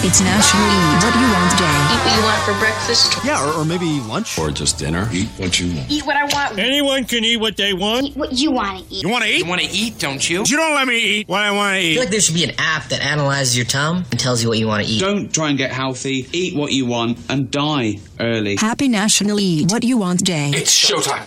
It's National Eat What do You Want Day. Eat what you want for breakfast. Yeah, or, or maybe lunch. Or just dinner. Eat what you want. Eat what I want. Anyone can eat what they want. Eat what you want to eat. You want to eat? You want to eat, don't you? You don't let me eat what I want to I eat. feel like there should be an app that analyzes your tum and tells you what you want to eat. Don't try and get healthy. Eat what you want and die early. Happy National Eat What You Want Day. It's showtime.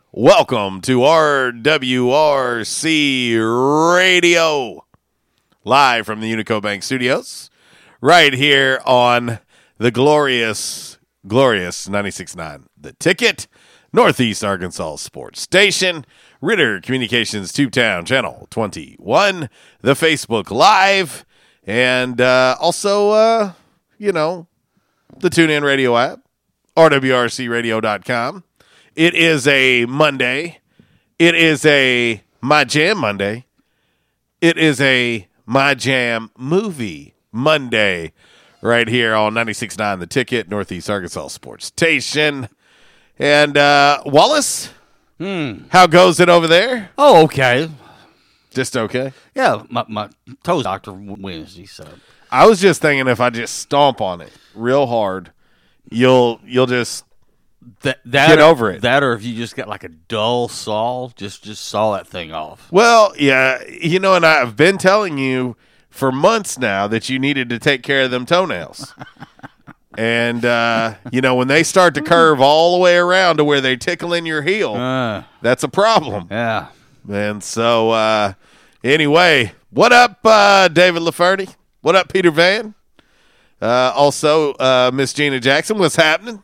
welcome to RWRC Radio, live from the Unico Bank Studios, right here on the glorious, glorious 96.9 The Ticket, Northeast Arkansas Sports Station, Ritter Communications Tubetown Channel 21, the Facebook Live, and uh, also, uh, you know, the TuneIn Radio app, rwrcradio.com. It is a Monday. It is a My Jam Monday. It is a My Jam movie Monday right here on 96.9 The Ticket, Northeast Arkansas Sports Station. And uh, Wallace, Hmm. how goes it over there? Oh, okay. Just okay? Yeah, my, my toe doctor Wednesday, so. I was just thinking if I just stomp on it real hard, you'll you'll just that, that get or, over it. That or if you just got like a dull saw, just just saw that thing off. Well, yeah, you know, and I've been telling you for months now that you needed to take care of them toenails. and uh, you know, when they start to curve all the way around to where they tickle in your heel, Uh, that's a problem. yeah. And so, uh, anyway, what up, uh, David Laferty? What up, Peter Van? Uh, also, uh, Miss Gina Jackson, what's happening?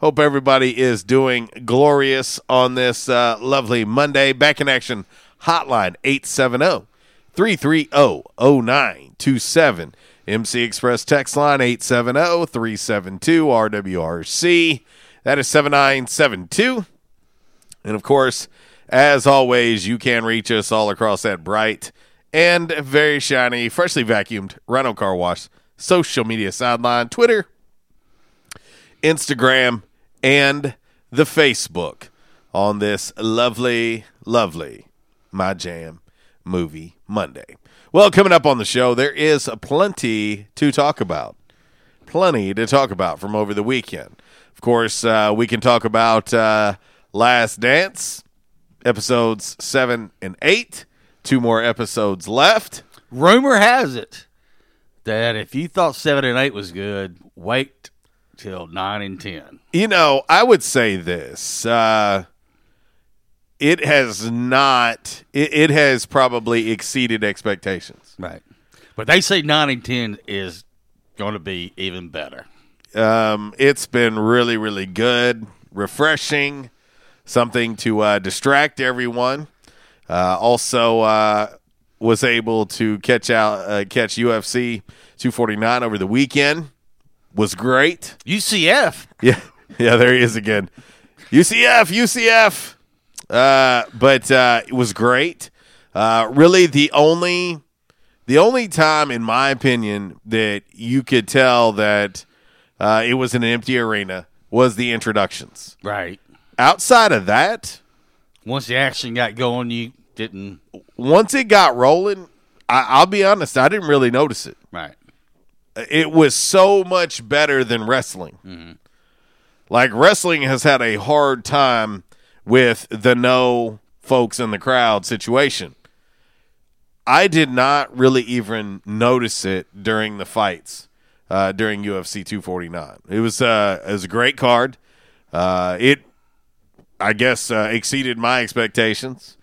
Hope everybody is doing glorious on this uh, lovely Monday. Back in action hotline 870 330 0927. MC Express text line 870 372 RWRC. That is 7972. And of course, as always, you can reach us all across that bright and very shiny, freshly vacuumed Rhino Car Wash social media sideline, Twitter, Instagram, and the Facebook on this lovely, lovely My Jam Movie Monday. Well, coming up on the show, there is plenty to talk about. Plenty to talk about from over the weekend. Of course, uh, we can talk about uh, Last Dance, episodes seven and eight. Two more episodes left. Rumor has it that if you thought seven and eight was good, wait till nine and ten. You know, I would say this. Uh, it has not. It, it has probably exceeded expectations. Right. But they say nine and ten is going to be even better. Um, it's been really, really good. refreshing, something to uh, distract everyone. Uh, also, uh, was able to catch out uh, catch UFC 249 over the weekend. Was great. UCF. Yeah, yeah. There he is again. UCF, UCF. Uh, but uh, it was great. Uh, really, the only the only time, in my opinion, that you could tell that uh, it was an empty arena was the introductions. Right. Outside of that, Once the action got going, you didn't. once it got rolling, I, I'll be honest, I didn't really notice it. Right. It was so much better than wrestling. Like wrestling has had a hard time with the no folks in the crowd situation. I did not really even notice it during the fights uh, during UFC 249. It was uh, it was a great card. Uh, it, I guess, uh, exceeded my expectations,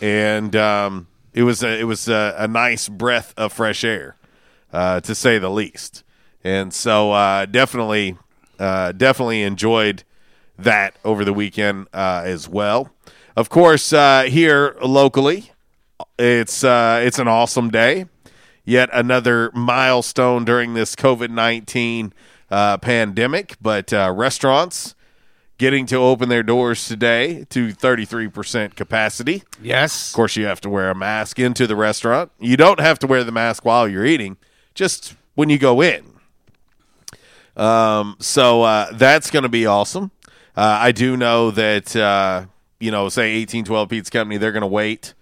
and um, it was a, it was a, a nice breath of fresh air, uh, to say the least. And so, uh, definitely, uh, definitely enjoyed that over the weekend uh, as well. Of course, uh, here locally, it's uh, it's an awesome day. Yet another milestone during this COVID nineteen uh, pandemic. But uh, restaurants getting to open their doors today to thirty three percent capacity. Yes. Of course, you have to wear a mask into the restaurant. You don't have to wear the mask while you're eating, just when you go in. Um, so uh, that's going to be awesome. Uh, I do know that uh, you know, say eighteen twelve Pizza Company, they're going to wait.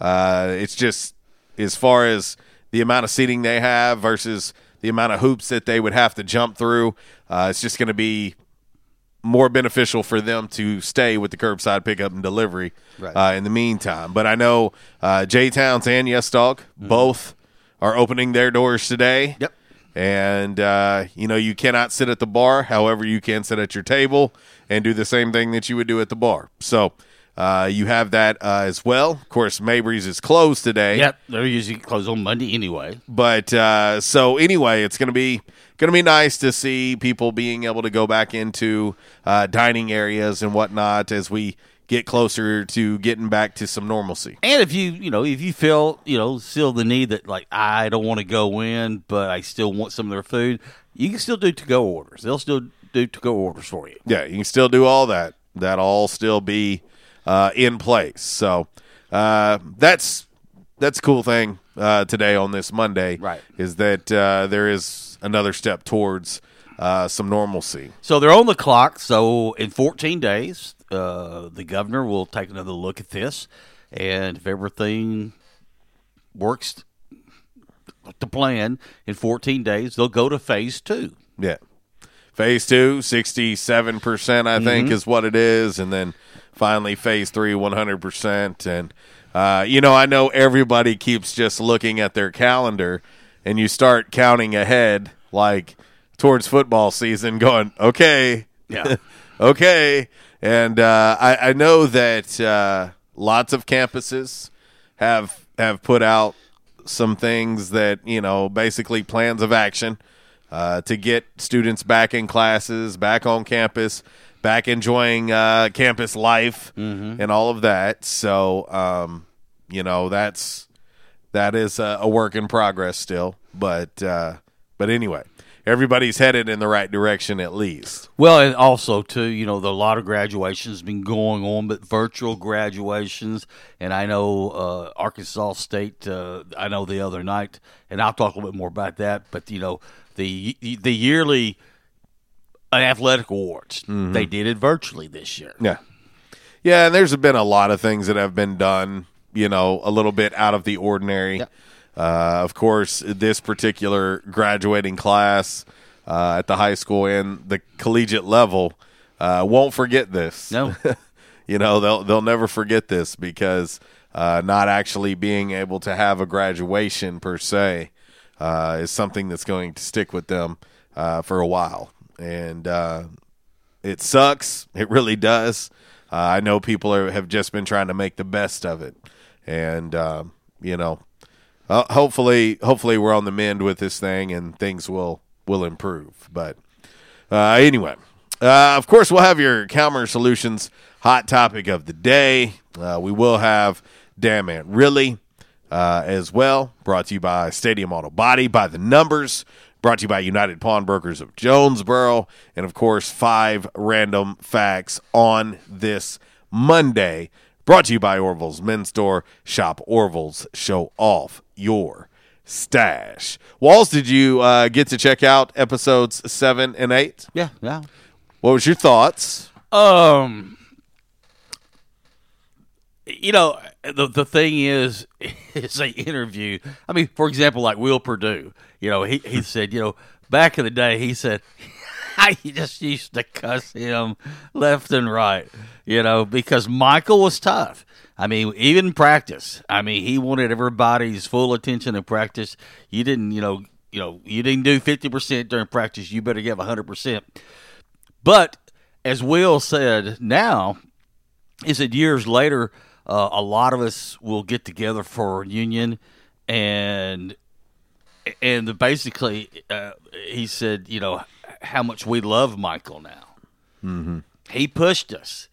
Uh, it's just as far as the amount of seating they have versus the amount of hoops that they would have to jump through. Uh, it's just going to be more beneficial for them to stay with the curbside pickup and delivery Right. uh, in the meantime. But I know uh, J Towns and Yes Dog both are opening their doors today. Yep. And uh, you know you cannot sit at the bar. However, you can sit at your table and do the same thing that you would do at the bar. So uh, you have that uh, as well. Of course, Mabry's is closed today. Yep. They're usually closed on Monday anyway. But uh, so anyway, it's gonna be gonna be nice to see people being able to go back into uh, dining areas and whatnot as we get closer to getting back to some normalcy. And if you, you know, if you feel, you know, still the need that like I don't want to go in, but I still want some of their food, you can still do to go orders. They'll still do to go orders for you. Yeah, you can still do all that. That all still be uh, in place. So uh, that's that's a cool thing uh, today on this Monday. Right. Is that uh, there is another step towards uh, some normalcy. So they're on the clock. So in 14 days, uh, the governor will take another look at this, and if everything works to plan in 14 days, they'll go to phase two. Yeah. Phase two, 67%, I think, Mhm. is what it is. And then finally, phase three, 100%. And, uh, you know, I know everybody keeps just looking at their calendar and you start counting ahead, like towards football season, going, okay, Yeah. okay. And uh, I, I know that uh, lots of campuses have have put out some things that you know basically plans of action uh, to get students back in classes, back on campus, back enjoying uh, campus life, and all of that. So um, you know that's that is a, a work in progress still, but uh, but anyway, everybody's headed in the right direction at least. Well, and also too, you know, the, a lot of graduations been going on, but virtual graduations. And I know uh, Arkansas State. Uh, I know the other night, and I'll talk a little bit more about that. But you know, the the yearly athletic awards they did it virtually this year. Yeah. Yeah, and there's been a lot of things that have been done, you know, a little bit out of the ordinary. Uh, of course, this particular graduating class uh, at the high school and the collegiate level uh, won't forget this. No. you know, they'll they'll never forget this because uh, not actually being able to have a graduation per se uh, is something that's going to stick with them uh, for a while, and uh, it sucks. It really does. Uh, I know people are, have just been trying to make the best of it, and um, you know, uh, hopefully, hopefully we're on the mend with this thing, and things will will improve. But uh, anyway, Uh, of course, we'll have your Calmer Solutions hot topic of the day. Uh, we will have Damn It Really uh, as well. Brought to you by Stadium Auto Body, by the numbers. Brought to you by United Pawnbrokers of Jonesboro. And of course, five random facts on this Monday. Brought to you by Orville's Men's Store. Shop Orville's. Show off your stash. Walls, did you uh, get to check out episodes seven and eight? Yeah, yeah. What was your thoughts? Um, you know, the the thing is, it's a interview. I mean, for example, like Will Perdue. You know, he he said, you know, back in the day, he said. I just used to cuss him left and right, you know, because Michael was tough. I mean, even practice. I mean, he wanted everybody's full attention in practice. You didn't, you know, you know, you didn't do fifty percent during practice. You better give hundred percent. But as Will said, now he said years later, uh, a lot of us will get together for a reunion, and and basically, uh, he said, you know, how much we love Michael now. Mm-hmm. He pushed us.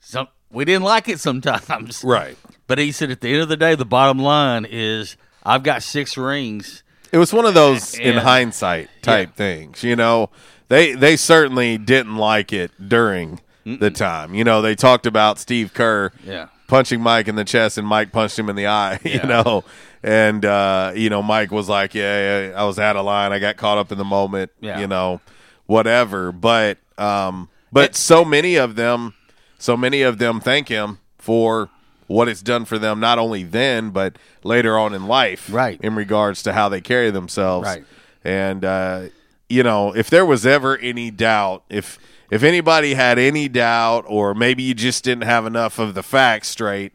Some we didn't like it sometimes, Right. But he said, at the end of the day, the bottom line is, I've got six rings. It was one of those in hindsight type things. You know, they they certainly didn't like it during the time. You know, they talked about Steve Kerr Yeah. punching Mike in the chest and Mike punched him in the eye, Yeah. you know. And uh, you know, Mike was like, yeah, yeah, I was out of line. I got caught up in the moment, Yeah. you know, whatever. But um but so many of them so many of them thank him for what it's done for them not only then but later on in life Right. in regards to how they carry themselves Right. and uh, you know if there was ever any doubt if if anybody had any doubt or maybe you just didn't have enough of the facts straight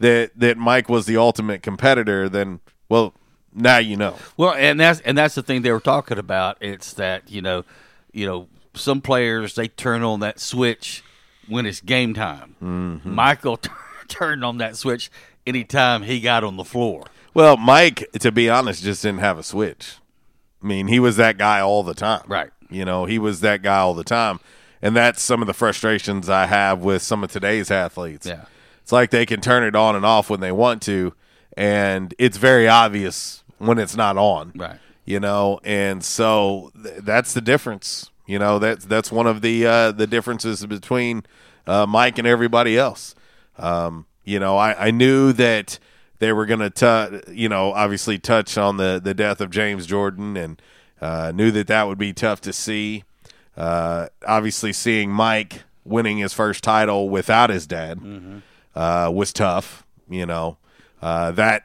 that that Mike was the ultimate competitor then well now you know Well, and that's and that's the thing they were talking about. It's that you know, you know, some players they turn on that switch when it's game time. Mm-hmm. Michael t- turned on that switch anytime he got on the floor. well Mike to be honest just didn't have a switch I mean he was that guy all the time Right. You know, he was that guy all the time. And that's some of the frustrations I have with some of today's athletes. Yeah. It's like they can turn it on and off when they want to, and it's very obvious when it's not on. Right. You know, and so th- that's the difference. You know, that's that's one of the uh, the differences between uh, Mike and everybody else. Um, you know, I, I knew that they were going to, you know, obviously touch on the the death of James Jordan, and uh, knew that that would be tough to see. Uh, obviously, seeing Mike winning his first title without his dad uh, was tough. You know, uh, that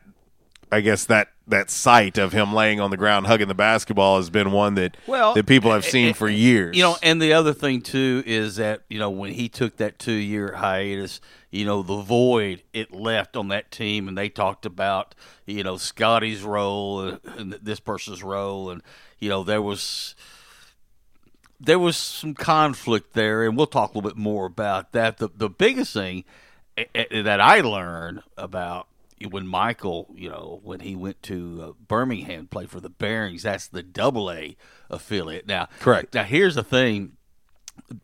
I guess that that sight of him laying on the ground hugging the basketball has been one that Well, that people have seen for years. You know, and the other thing too is that you know when he took that two year hiatus, you know the void it left on that team, and they talked about you know Scotty's role and, and this person's role, and you know there was there was some conflict there, and we'll talk a little bit more about that. The the biggest thing eh, eh, that I learned about when Michael, you know, when he went to uh, Birmingham, played for the Barons, that's the Double A affiliate. Now, Correct. Now, here's the thing: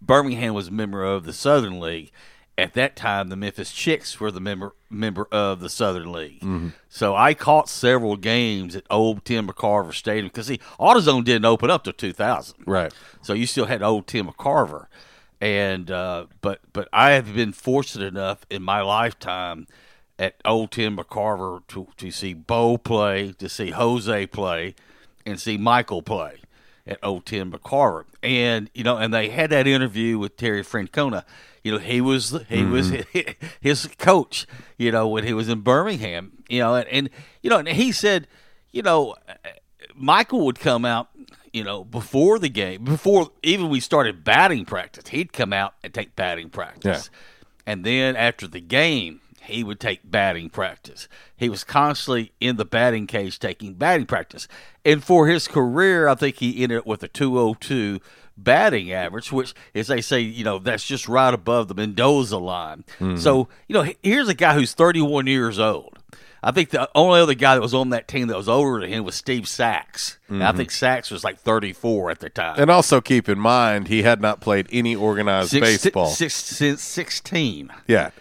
Birmingham was a member of the Southern League. At that time, the Memphis Chicks were the member member of the Southern League. So I caught several games at Old Tim McCarver Stadium because see, AutoZone didn't open up till 2000. Right. So you still had Old Tim McCarver, and uh, but but I have been fortunate enough in my lifetime at Old Tim McCarver to to see Bo play, to see Jose play, and see Michael play at Old Tim McCarver, and you know, and they had that interview with Terry Francona. You know, he was he was mm-hmm. his coach. You know, when he was in Birmingham. You know, and, and you know, and he said, you know, Michael would come out, you know, before the game, before even we started batting practice, he'd come out and take batting practice. And then after the game, he would take batting practice. He was constantly in the batting cage taking batting practice. And for his career, I think he ended up with a 202 batting average, which, as they say, you know, that's just right above the Mendoza line. So, you know, here's a guy who's 31 years old. I think the only other guy that was on that team that was older than him was Steve Sachs. And I Mhm. think Sachs was like 34 at the time. And also keep in mind, he had not played any organized Six- baseball. six- since 16. Yeah.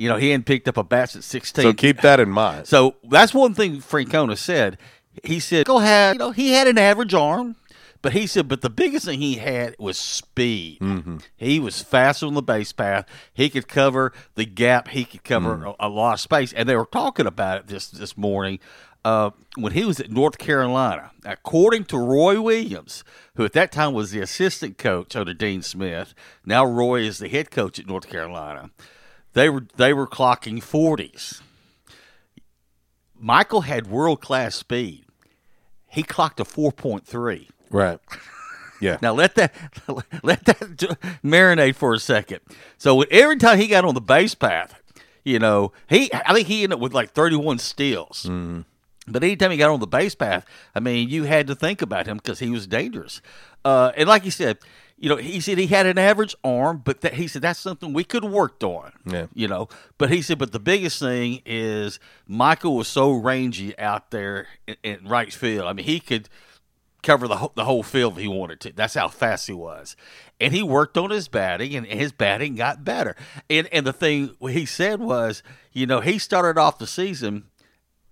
You know, he hadn't picked up a bat at 16. So keep that in mind. So that's one thing Francona said. He said, "Go ahead." You know, he had an average arm, but he said, but the biggest thing he had was speed. Mm-hmm. He was faster on the base path. He could cover the gap. He could cover Mm. a, a lot of space. And they were talking about it this this morning uh, when he was at North Carolina. According to Roy Williams, who at that time was the assistant coach under Dean Smith, now Roy is the head coach at North Carolina. They were they were clocking forties. Michael had world class speed. He clocked a four point three. Right. Yeah. Now let that let that marinate for a second. So every time he got on the base path, you know, he I think he ended up with like thirty one steals. Mm-hmm. But anytime he got on the base path, I mean, you had to think about him because he was dangerous. Uh, and like you said, you know, he said he had an average arm, but that, he said that's something we could worked on. Yeah. You know, but he said, but the biggest thing is Michael was so rangy out there in, in right field. I mean, he could cover the whole, the whole field if he wanted to. That's how fast he was. And he worked on his batting, and his batting got better. And and the thing he said was, you know, he started off the season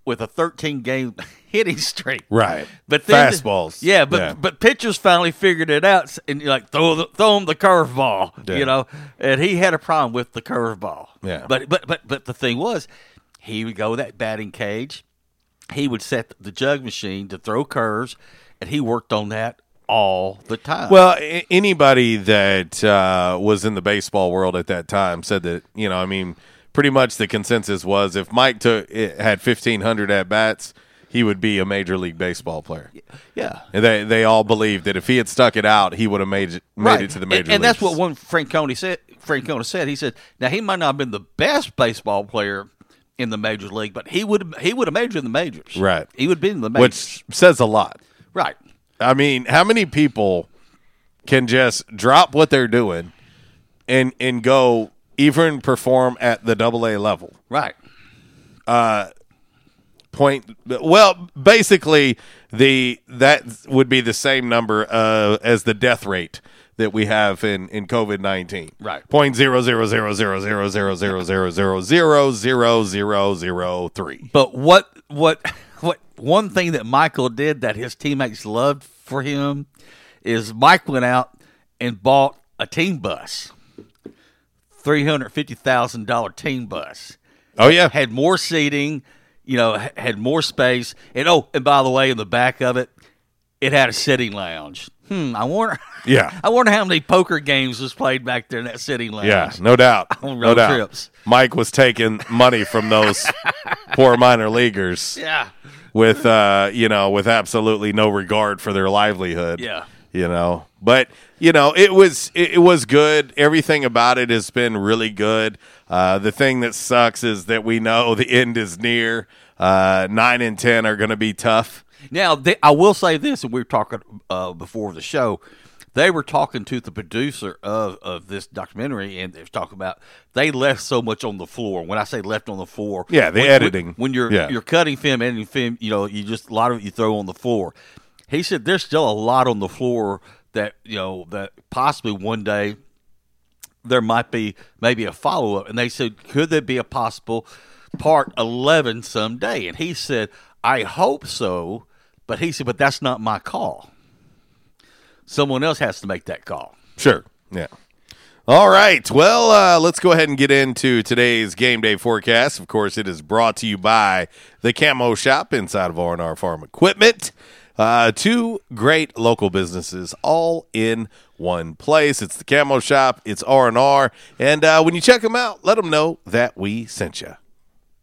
with a 13 game hitting streak. Right. But then Fastballs. yeah, but Yeah. but pitchers finally figured it out, and you're like throw the, throw him the curveball, Yeah. you know. And he had a problem with the curveball. Yeah. But but but but the thing was, he would go that batting cage. He would set the jug machine to throw curves, and he worked on that all the time. Well, a- anybody that uh, was in the baseball world at that time said that you know, I mean, pretty much the consensus was if Mike took it had fifteen hundred at bats, he would be a major league baseball player. yeah. And they they all believed that if he had stuck it out, he would have made it, made it to the major and, and that's what one Francona said. Francona said he said, "Now he might not have been the best baseball player in the major league, but he would he would have majored in the majors. Right. He would have been in the majors. which says a lot. right. I mean, how many people can just drop what they're doing and and go even perform at the double A level? Right. Uh point well basically the that would be the same number uh, as the death rate that we have in in COVID nineteen. Right. Point zero zero zero zero zero zero zero zero zero zero zero zero zero three. But what what what one thing that Michael did that his teammates loved for him is Mike went out and bought a team bus. Three hundred fifty thousand dollar team bus. Oh yeah. Had more seating, you know, had more space. And oh, and by the way, in the back of it, it had a sitting lounge. Hmm, I wonder Yeah. I wonder how many poker games was played back there in that sitting lounge. Yeah, no doubt. On no doubt. trips. Mike was taking money from those poor minor leaguers. Yeah. With uh, you know, with absolutely no regard for their livelihood. Yeah. You know. But, you know, it was it, it was good. Everything about it has been really good. Uh, the thing that sucks is that we know the end is near. Uh, nine and ten are gonna be tough. Now, they, I will say this, and we were talking uh, before the show. They were talking to the producer of, of this documentary, and they were talking about they left so much on the floor. When I say left on the floor, Yeah, the when- editing. When, when you're Yeah. you're cutting film, editing film, you know, you just a lot of it you throw on the floor. He said there's still a lot on the floor that you know that possibly one day there might be maybe a follow up. And they said, could there be a possible part 11 someday? And he said, I hope so. But he said, but that's not my call. Someone else has to make that call. Sure. Yeah. All right. Well, uh, let's go ahead and get into today's game day forecast. Of course, it is brought to you by the Camo Shop inside of R&R Farm Equipment. Uh, two great local businesses all in one place. It's the Camo Shop. It's R&R. And uh, when you check them out, let them know that we sent you.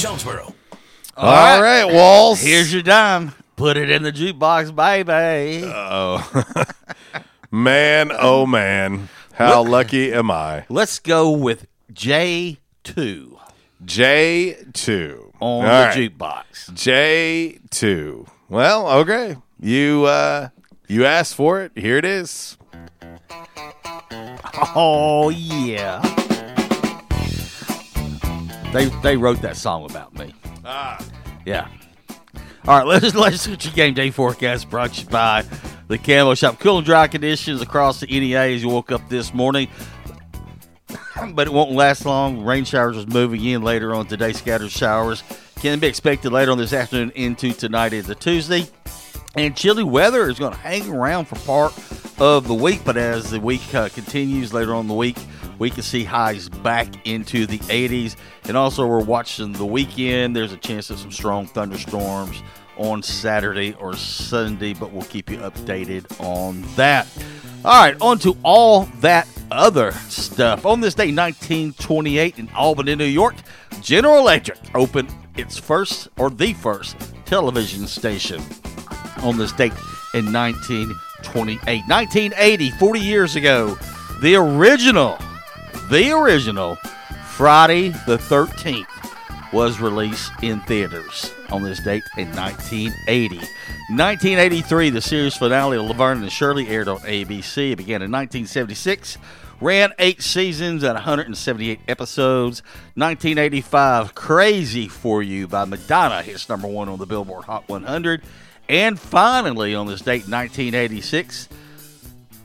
Jonesboro. All right, Walls. Here's your dime. Put it in the jukebox, baby. Oh, man, oh man, how lucky am I? Let's go with J two J two on All the right. jukebox. J two. Well, okay. You uh you asked for it. Here it is. Oh yeah. They they wrote that song about me. Ah. Yeah. All right, let's let's get your game day forecast brought to you by the Camo Shop. Cool and dry conditions across the NEA as you woke up this morning, but it won't last long. Rain showers is moving in later on today. Scattered showers can be expected later on this afternoon into tonight into Tuesday. And chilly weather is going to hang around for part of the week, but as the week uh, continues later on the week, we can see highs back into the 80s. And also, we're watching the weekend. There's a chance of some strong thunderstorms on Saturday or Sunday, but we'll keep you updated on that. All right, on to all that other stuff. On this day, 1928, in Albany, New York, General Electric opened its first or the first television station on this date in 1928. 1980, 40 years ago, the original, the original Friday the 13th was released in theaters on this date in 1980. 1983, the series finale of Laverne and Shirley aired on ABC. It began in 1976, ran eight seasons and 178 episodes. 1985, Crazy for You by Madonna hits number one on the Billboard Hot 100. And finally, on this date, 1986,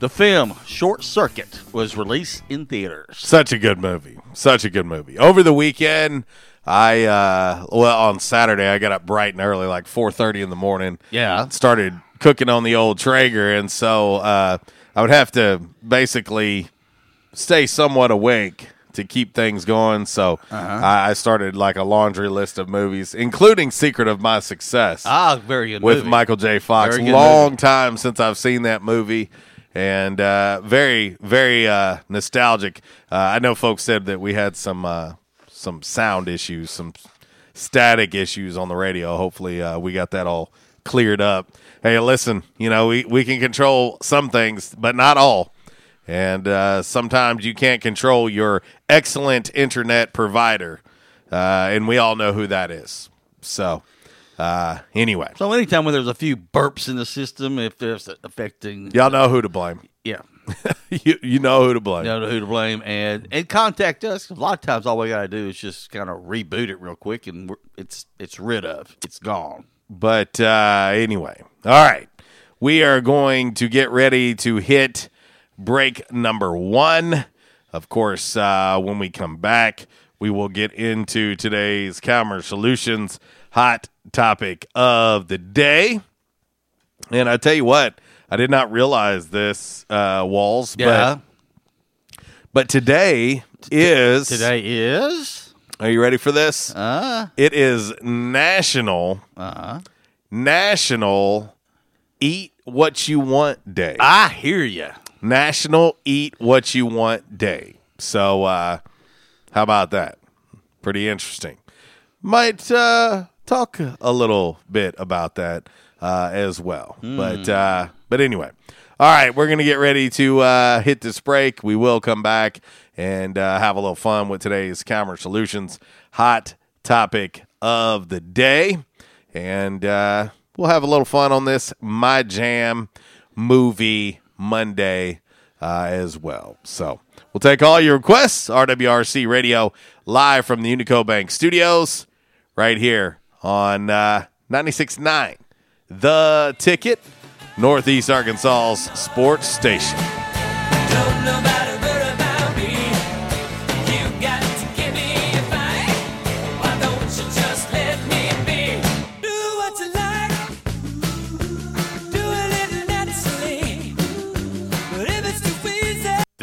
the film Short Circuit was released in theaters. Such a good movie. Such a good movie. Over the weekend, I uh well on Saturday I got up bright and early, like four thirty in the morning. Yeah. Started cooking on the old Traeger, and so uh, I would have to basically stay somewhat awake to keep things going. So Uh-huh. I, I started like a laundry list of movies, including Secret of My Success. Ah, very good with movie. Michael J. Fox. Long movie. time since I've seen that movie, and uh, very, very uh, nostalgic. Uh, I know folks said that we had some uh, some sound issues, some static issues on the radio. Hopefully, uh, we got that all cleared up. Hey, listen, you know we we can control some things, but not all. And uh, sometimes you can't control your excellent internet provider, uh, and we all know who that is. So, uh, anyway, So anytime when there's a few burps in the system, if it's affecting, y'all know who to blame. yeah, you you know who to blame. you know who to blame, and and contact us. A lot of times, all we got to do is just kind of reboot it real quick, and we're, it's it's rid of, it's gone. But uh, anyway, all right, we are going to get ready to hit break number one. Of course, uh, when we come back, we will get into today's Calmer Solutions hot topic of the day. And I tell you what, I did not realize this, uh, Walls. Yeah. But, but today is Today is Are you ready for this? uh It is National uh National Eat What You Want Day. I hear you. National Eat What You Want Day. So, uh, how about that? Pretty interesting. Might uh, talk a little bit about that uh, as well. But uh, but anyway, all right, we're gonna get ready to uh, hit this break. We will come back and uh, have a little fun with today's Calmer Solutions hot topic of the day, and uh, we'll have a little fun on this My Jam movie Monday uh, as well. So we'll take all your requests. RWRC Radio live from the Unico Bank Studios, right here on uh, 96.9 The Ticket, Northeast Arkansas's sports station.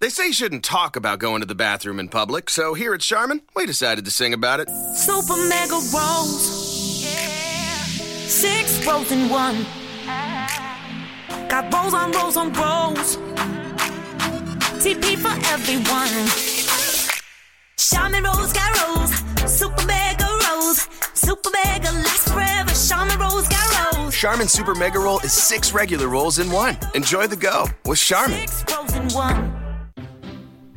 They say you shouldn't talk about going to the bathroom in public, so here at Charmin, we decided to sing about it. Super mega rolls. Yeah. Six rolls in one. Got rolls on rolls on rolls. TP for everyone. Charmin rolls got rolls. Super mega rolls. Super mega lasts forever. Charmin rolls got rolls. Charmin Super Mega Roll is six regular rolls in one. Enjoy the go with Charmin. Six rolls in one.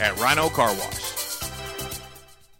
at Rhino Car Wash.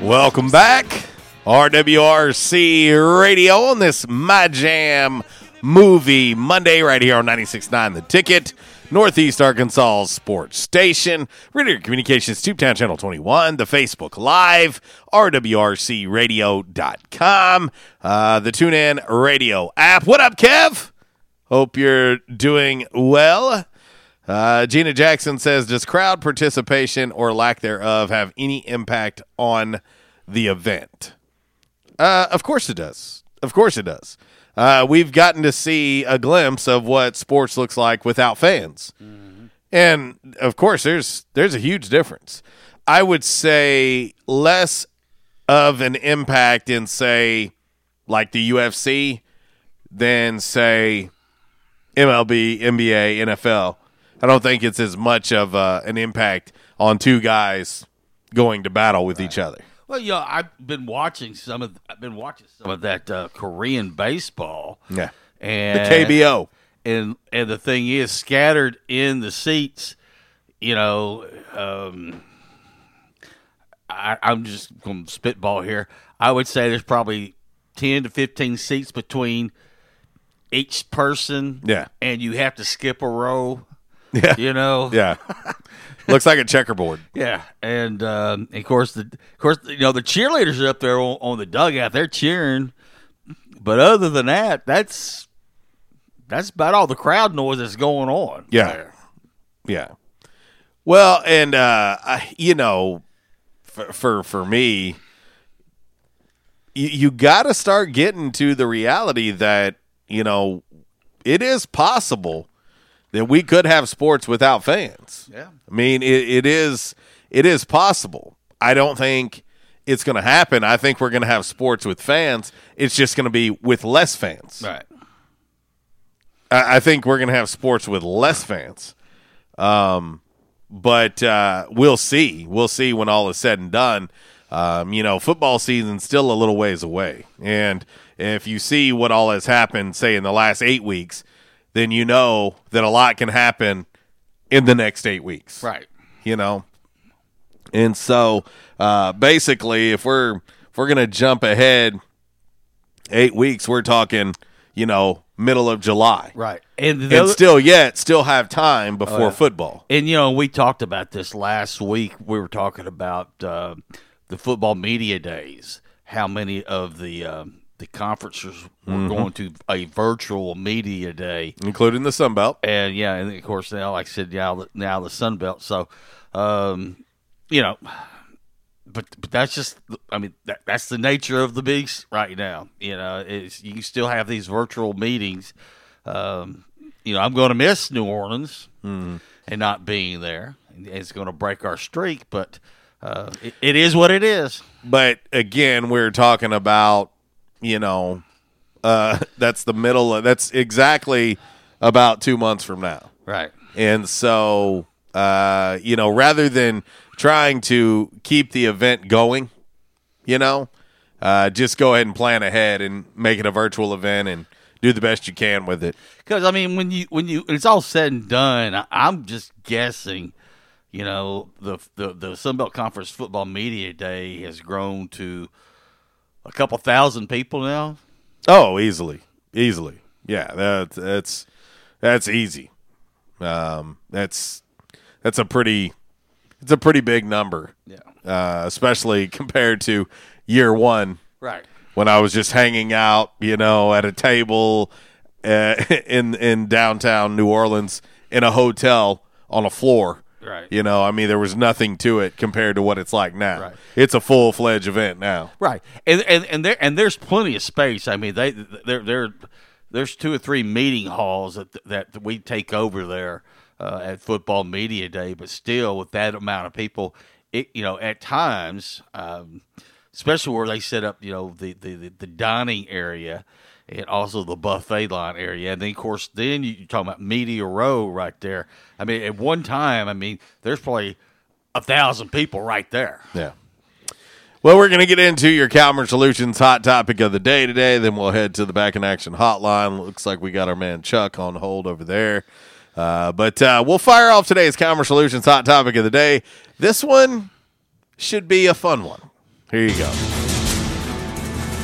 Welcome back. RWRC Radio on this My Jam movie Monday right here on 96.9 The Ticket, Northeast Arkansas Sports Station, Ritter Communications Tubetown Channel 21, the Facebook Live, RWRCRadio.com, uh, the TuneIn Radio app. What up, Kev? Hope you're doing well. Uh, Gina Jackson says, "Does crowd participation or lack thereof have any impact on the event?" Uh, of course it does. Of course it does. Uh, we've gotten to see a glimpse of what sports looks like without fans, and of course, there's there's a huge difference. I would say less of an impact in say like the UFC than say MLB, NBA, NFL. I don't think it's as much of uh, an impact on two guys going to battle with each other. Well, yeah, I've been watching some of. I've been watching some of that uh, Korean baseball. Yeah, and The KBO. and and the thing is, scattered in the seats, you know, um, I, I'm just going to spitball here. I would say there's probably ten to fifteen seats between each person. Yeah. and you have to skip a row. Yeah. you know. Yeah, looks like a checkerboard. Yeah, and um, of course the of course you know the cheerleaders are up there on, on the dugout. They're cheering, but other than that, that's that's about all the crowd noise that's going on. Yeah. there. Yeah. Well, and uh, I, you know, for for, for me, you, you got to start getting to the reality that you know it is possible that we could have sports without fans. Yeah. I mean, it, it is it is possible. I don't think it's going to happen. I think we're going to have sports with fans. It's just going to be with less fans. Right. I, I think we're going to have sports with less fans. Um, but uh, we'll see. We'll see when all is said and done. Um, you know, football season's still a little ways away. And if you see what all has happened, say in the last eight weeks, then you know that a lot can happen in the next eight weeks. Right. You know, and so uh, basically, if we're if we're gonna jump ahead eight weeks, we're talking, you know, middle of July, Right. And, And, the other- still yet still have time before Oh, yeah. football. And you know, we talked about this last week. We were talking about uh, the football media days. How many of the um, the conferences were Mhm. going to a virtual media day, including the Sun Belt. And yeah, and of course now, like I said, now the, now the Sun Belt. So, um, you know, but but that's just I mean that, that's the nature of the beast right now. You know, it's, you still have these virtual meetings. Um, you know, I'm going to miss New Orleans and not being there. It's going to break our streak, but uh, it, it is what it is. But again, we're talking about, you know, uh, that's the middle. Of, that's exactly about two months from now. Right. And so, uh, you know, rather than trying to keep the event going, you know, uh, just go ahead and plan ahead and make it a virtual event and do the best you can with it. Because I mean, when you when you it's all said and done, I, I'm just guessing. You know, the the the Sunbelt Conference Football Media Day has grown to a couple thousand people now. Oh, easily, easily, yeah. That's that's that's easy. Um, that's that's a pretty it's a pretty big number. Yeah. Uh, especially compared to year one, Right. When I was just hanging out, you know, at a table uh, in in downtown New Orleans in a hotel on a floor. Right. You know, I mean, there was nothing to it compared to what it's like now. Right. It's a full fledged event now. Right, and and and there and there's plenty of space. I mean, they there there there's two or three meeting halls that that we take over there uh, at Football Media Day, but still with that amount of people, it you know at times, um, especially where they set up you know the the the, the dining area. And also the buffet line area, and then of course, then you- you're talking about Media Row right there. I mean, at one time, I mean, there's probably a thousand people right there. Yeah. Well, we're going to get into your Calmer Solutions hot topic of the day today. Then we'll head to the back in action hotline. Looks like we got our man Chuck on hold over there. Uh, but uh, we'll fire off today's Calmer Solutions hot topic of the day. This one should be a fun one. Here you go.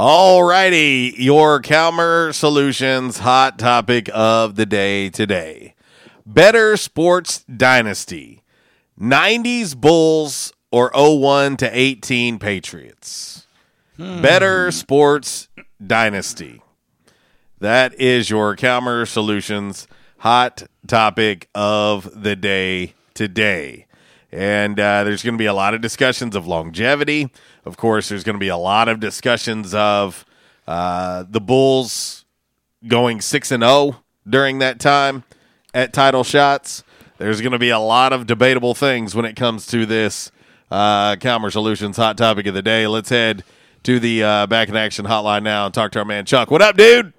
All righty, your Calmer Solutions hot topic of the day today. Better Sports Dynasty. 90s Bulls or 01 to 18 Patriots. Better Sports Dynasty. That is your Calmer Solutions hot topic of the day today. And uh, there's going to be a lot of discussions of longevity. Of course, there's going to be a lot of discussions of uh, the Bulls going 6 and 0 during that time at title shots. There's going to be a lot of debatable things when it comes to this uh, Calmer Solutions hot topic of the day. Let's head to the uh, back in action hotline now and talk to our man Chuck. What up, dude?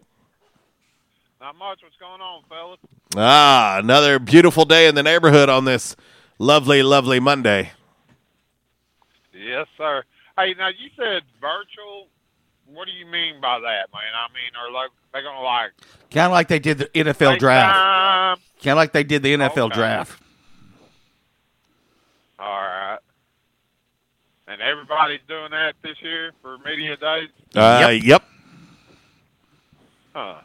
Not much. What's going on, fellas? Ah, another beautiful day in the neighborhood on this lovely, lovely Monday. Yes, sir. Hey, now you said virtual. What do you mean by that, man? I mean, are like they gonna like Kind of like they did the NFL draft. Kind of like they did the NFL Okay. draft. All right. And everybody's doing that this year for media days. Uh, yep. Huh.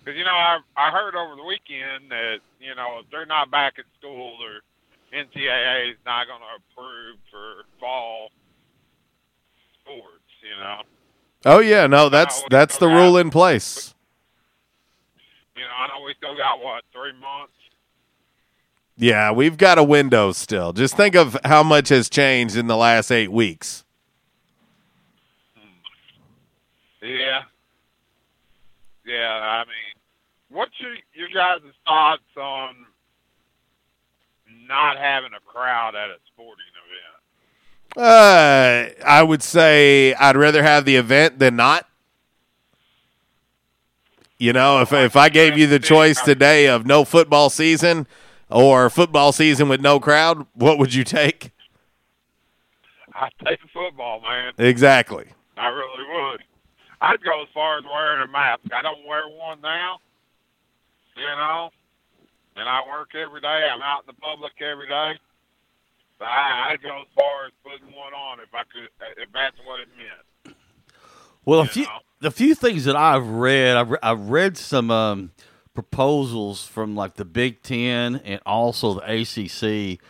Because you know, I I heard over the weekend that you know if they're not back at school, or NCAA is not going to approve for fall sports. You know, Oh yeah, no, that's that's the rule in place. you know, I know we still got what three months. Yeah, we've got a window still. Just think of how much has changed in the last eight weeks. Hmm. Yeah. Yeah, I mean, what's your your guys' thoughts on not having a crowd at a sporting? Uh, I would say I'd rather have the event than not. You know, if if I gave you the choice today of no football season or football season with no crowd, what would you take? I'd take football, man. Exactly. I really would. I'd go as far as wearing a mask. I don't wear one now, you know, and I work every day. I'm out in the public every day. I, I'd go as far as putting one on if I could, if that's what it meant. Well, a few the few things that I've read, I've, re- I've read some um, proposals from like the Big Ten and also the ACC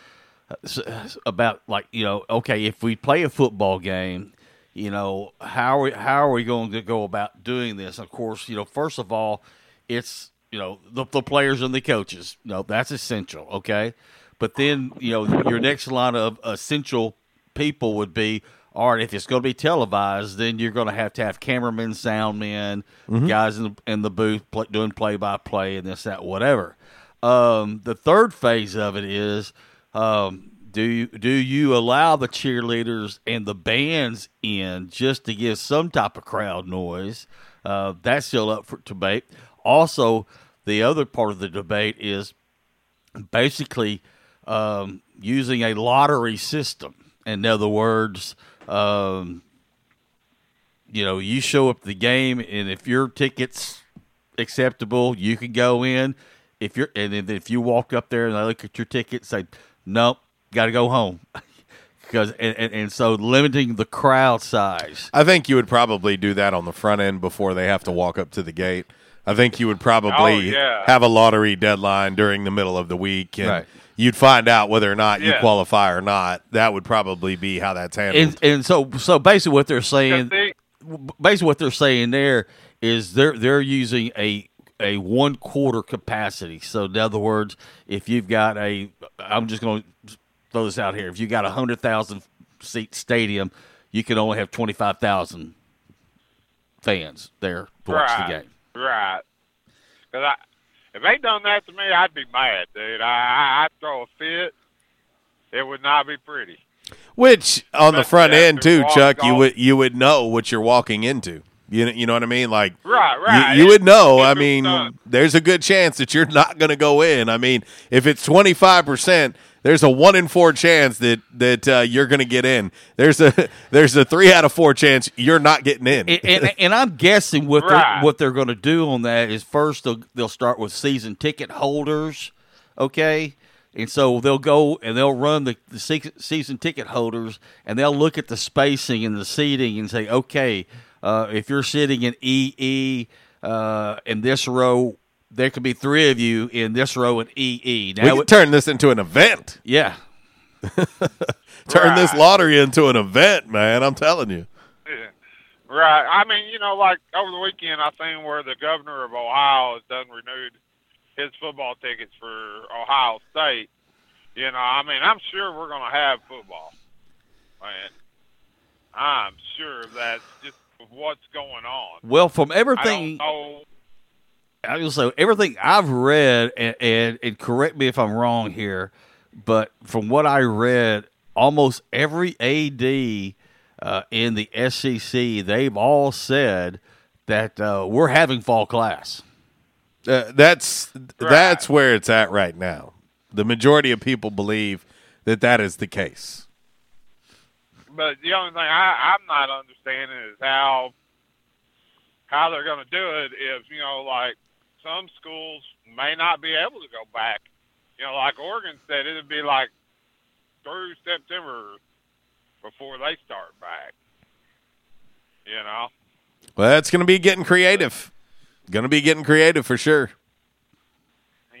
uh, about like you know, okay, if we play a football game, you know, how are we, how are we going to go about doing this? Of course, you know, first of all, it's you know the, the players and the coaches. No, that's essential. Okay, but then you know your next line of essential people would be all right if it's going to be televised then you're going to have to have cameramen soundmen Mhm. guys in the, in the booth doing play by play and this that whatever. Um, the third phase of it is um, do you do you allow the cheerleaders and the bands in just to give some type of crowd noise? Uh, that's still up for debate. Also the other part of the debate is basically um, using a lottery system. In other words, um, you know, you show up at the game, and if your ticket's acceptable, you can go in. If you're, and then if you walk up there and they look at your ticket, say, "Nope, got to go home," because and, and, and so limiting the crowd size. I think you would probably do that on the front end before they have to walk up to the gate. I think you would probably Oh, yeah. have a lottery deadline during the middle of the week, and Right. You'd find out whether or not you qualify or not. That would probably be how that's handled. and and so so basically what they're saying basically what they're saying there is they're they're using a a one quarter capacity so in other words if you've got a i'm just going to throw this out here if you got a hundred thousand seat stadium you can only have 25000 fans there to watch right, the game Right. Because I, if they done that to me, I'd be mad, dude. I, I, I'd throw a fit. It would not be pretty. Which on the front end too, Chuck, you would you would know what you're walking into. You know, you know what I mean? Like Right, you- right. You, It- would know. I mean, done. there's a good chance that you're not going to go in. I mean, if it's 25 percent, there's a one in four chance that that uh, you're going to get in. There's a there's a three out of four chance you're not getting in. and, and, and I'm guessing what Right. they're, what they're going to do on that is first they'll, they'll start with season ticket holders, okay, and so they'll go and they'll run the, the season ticket holders and they'll look at the spacing and the seating and say, okay, uh, if you're sitting in EE uh, in this row, there could be three of you in this row in EE. Now we can it- turn this into an event. yeah. Turn this lottery into an event, man. I'm telling you. Right. I mean, you know, like over the weekend, I seen where the governor of Ohio has done renewed his football tickets for Ohio State. You know, I mean, I'm sure we're going to have football. Man, I'm sure of that just what's going on. Well, from I everything don't. I will say everything I've read, and, and, and correct me if I'm wrong here, but from what I read, almost every AD uh, in the SEC, they've all said that uh, we're having fall class. Uh, that's that's where it's at right now. The majority of people believe that that is the case. But the only thing I, I'm not understanding is how how they're going to do it. If you know, like some schools may not be able to go back. You know, like Oregon said, it'd be like through September before they start back. You know, Well, that's going to be getting creative. Going to be getting creative for sure.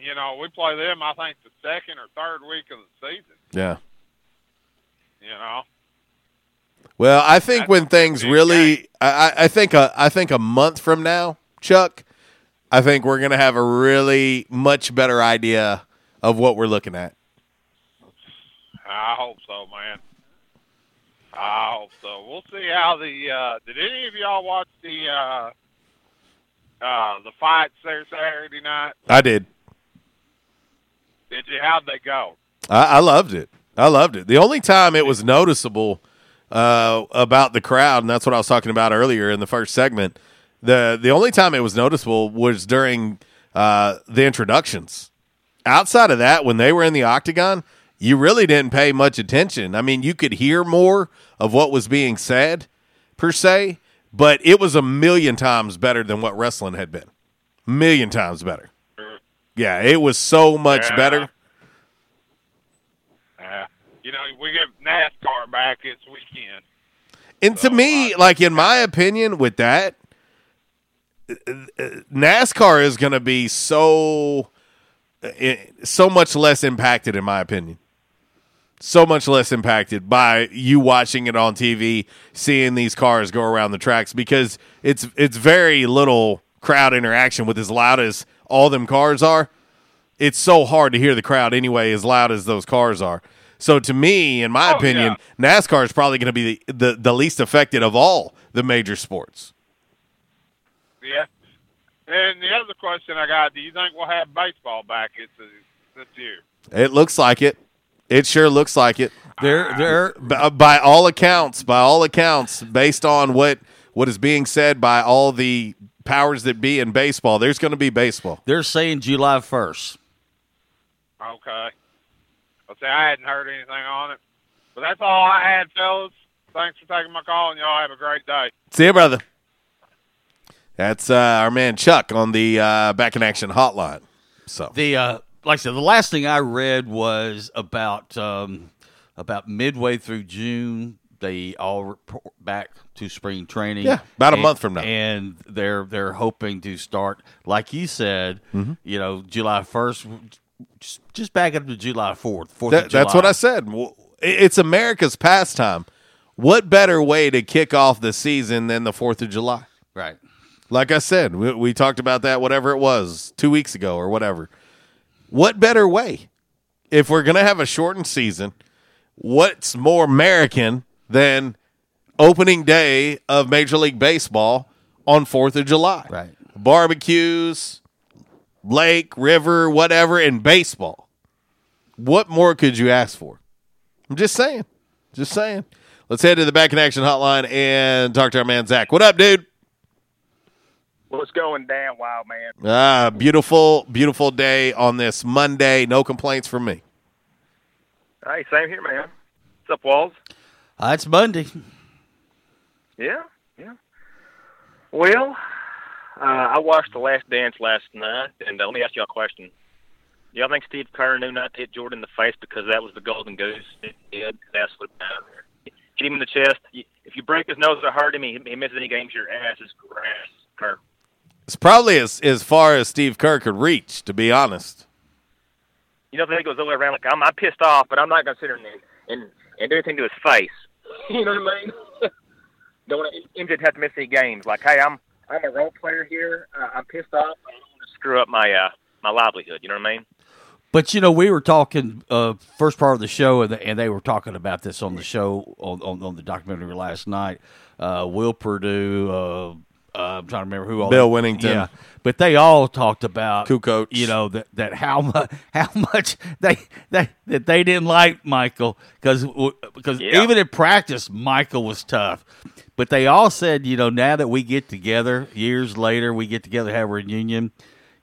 you know, we play them. I think the second or third week of the season. Yeah. You know, Well, I think when things really, I, I- I think a, I think a month from now, Chuck, I think we're going to have a really much better idea of what we're looking at. I hope so, man. I hope so. We'll see how the. Uh, did any of y'all watch the uh, uh, the fights there Saturday night? I did. Did you? How'd they go? I, I loved it. I loved it. The only time it was noticeable uh, about the crowd, and that's what I was talking about earlier in the first segment. The The only time it was noticeable was during uh, the introductions. Outside of that, when they were in the octagon, you really didn't pay much attention. I mean, you could hear more of what was being said per se, but it was a million times better than what wrestling had been. Million times better. Yeah, it was so much Yeah. better. Uh, you know, we get NASCAR back this weekend. And to me, like in my opinion, with that, uh, uh, NASCAR is going to be so uh, so much less impacted, in my opinion. So much less impacted by you watching it on TV, seeing these cars go around the tracks because it's it's very little crowd interaction with as loud as all them cars are. It's so hard to hear the crowd anyway, as loud as those cars are. So to me, in my opinion, NASCAR is probably going to be the, the the least affected of all the major sports. Yeah. And the other question I got: Do you think we'll have baseball back this this year? It looks like it. It sure looks like it. There, ah. there. By, uh, by all accounts, by all accounts, based on what what is being said by all the powers that be in baseball, there's going to be baseball. They're saying July first. Okay. I'll say I hadn't heard anything on it, but that's all I had, fellas. Thanks for taking my call, and y'all have a great day. See you, brother. That's uh, our man Chuck on the uh, Back in Action hotline. So The uh, like I said, the last thing I read was about um, about midway through June. They all report back to spring training. Yeah, about a And- month from now. and they're they're hoping to start, like you said, Mhm. you know, July first. Just, just back up to July fourth. Fourth. That- that's what I said. It's America's pastime. What better way to kick off the season than the Fourth of July? Right. Like I said, we, we talked about that, whatever it was, two weeks ago or whatever. What better way? If we're going to have a shortened season, what's more American than opening day of Major League Baseball on 4th of July? Right. Barbecues, lake, river, whatever, in baseball. What more could you ask for? I'm just saying. Just saying. Let's head to the back in action hotline and talk to our man Zach. What up, dude? What's going down, wild man? Ah, beautiful, beautiful day on this Monday. No complaints from me. Hey, same here, man. What's up, Walls? Uh, it's Monday. Yeah, yeah. Well, uh, I watched The Last Dance last night, and uh, let me ask you a question. Do y'all think Steve Kerr knew not to hit Jordan in the face because that was the golden goose? It did. That's what down there. Hit him in the chest. If you break his nose or hurt him, he, he misses any games. Your ass is grass, Kerr. It's probably as, as far as Steve Kerr could reach, to be honest. You know, the thing goes all the way around like I'm, I'm pissed off, but I'm not going to sit here and, and and do anything to his face. you know what I mean? don't want him to have to miss any games. Like, hey, I'm I'm a role player here. Uh, I'm pissed off. I don't want to screw up my uh my livelihood. You know what I mean? But you know, we were talking uh, first part of the show, and, and they were talking about this on the show on, on, on the documentary last night. Uh, Will Perdue, uh, I'm trying to remember who all. Bill Wennington. yeah. But they all talked about Kukoc. You know that that how much how much they they that they didn't like Michael because because Yeah. even in practice Michael was tough. But they all said, you know, now that we get together years later, we get together have a reunion.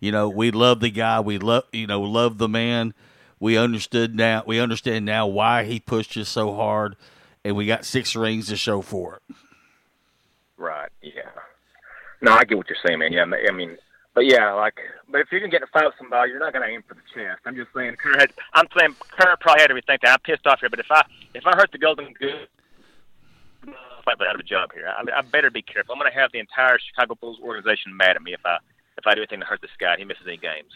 You know, we love the guy. We love, you know, love the man. We understood now. We understand now why he pushed us so hard, and we got six rings to show for it. Right. Yeah. No, I get what you're saying, man. Yeah. I mean, but yeah, like, but if you're gonna get a fight with somebody, you're not gonna aim for the chest. I'm just saying, Kerr had, I'm saying Kerr probably had to rethink that. I'm pissed off here, but if I if I hurt the golden goose, I'm out of a job here. I, I better be careful. I'm gonna have the entire Chicago Bulls organization mad at me if I if I do anything to hurt this guy. He misses any games.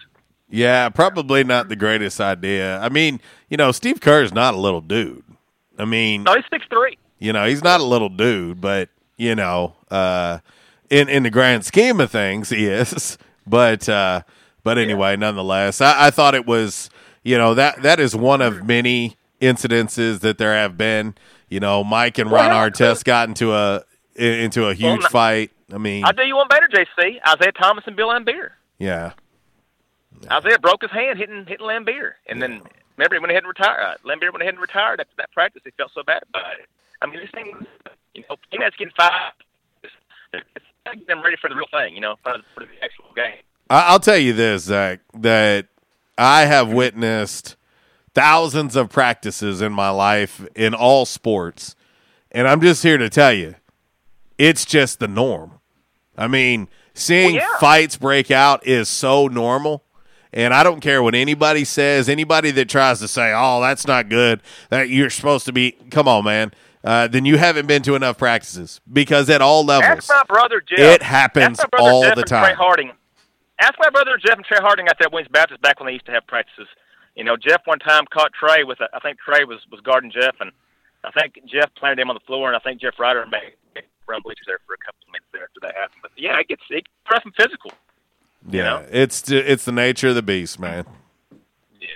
Yeah, probably not the greatest idea. I mean, you know, Steve Kerr is not a little dude. I mean, No, he's six three. you know, he's not a little dude, but you know, uh, in in the grand scheme of things, he is. But uh, but anyway, nonetheless, I, I thought it was you know that that is one of many incidences that there have been. You know, Mike and Ron yeah, Artest got into a into a huge no- fight. I mean, I'll do you one better, JC. Isaiah Thomas and Bill Laimbeer. yeah, Isaiah broke his hand hitting hitting Laimbeer, and then remember he went ahead and retired. Uh, Lambier went ahead and retired after that practice. He felt so bad about it. I mean, this thing, you know, teammates getting five. It's, it's getting them ready for the real thing, you know, for the, for the actual game. I'll tell you this, Zach, that I have witnessed thousands of practices in my life in all sports, and I'm just here to tell you, it's just the norm. I mean, seeing Well, yeah. fights break out is so normal. And I don't care what anybody says. Anybody that tries to say, "Oh, that's not good," that you're supposed to be, come on, man. Uh, then you haven't been to enough practices because at all levels, Ask my brother Jeff. it happens Ask my brother all Jeff the and Trey. Harding. Ask my brother Jeff and Trey Harding out there at Wings Baptist back when they used to have practices. You know, Jeff one time caught Trey with a, I think Trey was was guarding Jeff, and I think Jeff planted him on the floor, and I think Jeff Ryder made run bleachers there for a couple of minutes there after that happened. But yeah, it gets it gets rough and physical. Yeah, it's it's the nature of the beast, man. Yeah.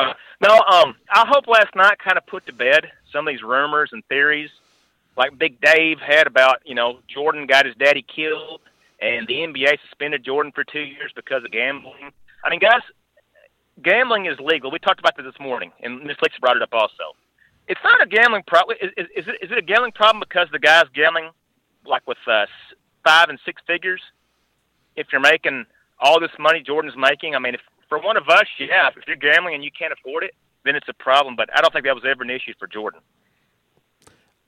Uh, no, um, I hope last night kind of put to bed some of these rumors and theories, like Big Dave had about you know Jordan got his daddy killed, and the NBA suspended Jordan for two years because of gambling. I mean, guys, gambling is legal. We talked about this this morning, and Miss Lisa brought it up also. It's not a gambling problem. Is, is, is, it, is it a gambling problem because the guy's gambling like with uh, five and six figures? If you're making all this money Jordan's making, I mean, if for one of us, yeah, if you're gambling and you can't afford it, then it's a problem. But I don't think that was ever an issue for Jordan.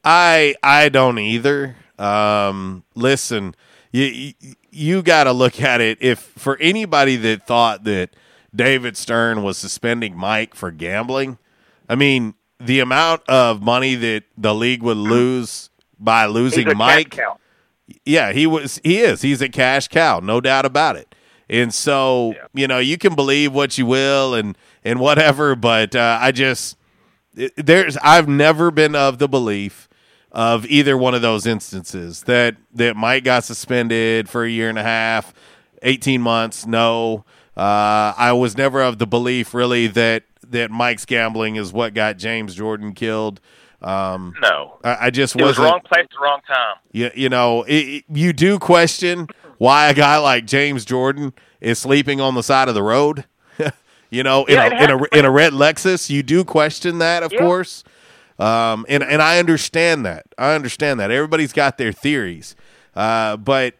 I I don't either. Um, listen, you you, got to look at it. If for anybody that thought that David Stern was suspending Mike for gambling, I mean the amount of money that the league would lose by losing He's a Mike. cash cow. Yeah, he was. He is. He's a cash cow, no doubt about it. And so, you know, you can believe what you will and and whatever, but uh, I just there's I've never been of the belief of either one of those instances that that Mike got suspended for a year and a half, eighteen months. No, uh, I was never of the belief really that that Mike's gambling is what got James Jordan killed. Um, No, I, I just it was wasn't. wrong place, the wrong time. You, you know, it, it- you do question why a guy like James Jordan is sleeping on the side of the road. you know, in Yeah, a in a in a red Lexus, you do question that, of Yeah. course. Um, and and I understand that. I understand that. Everybody's got their theories, uh, but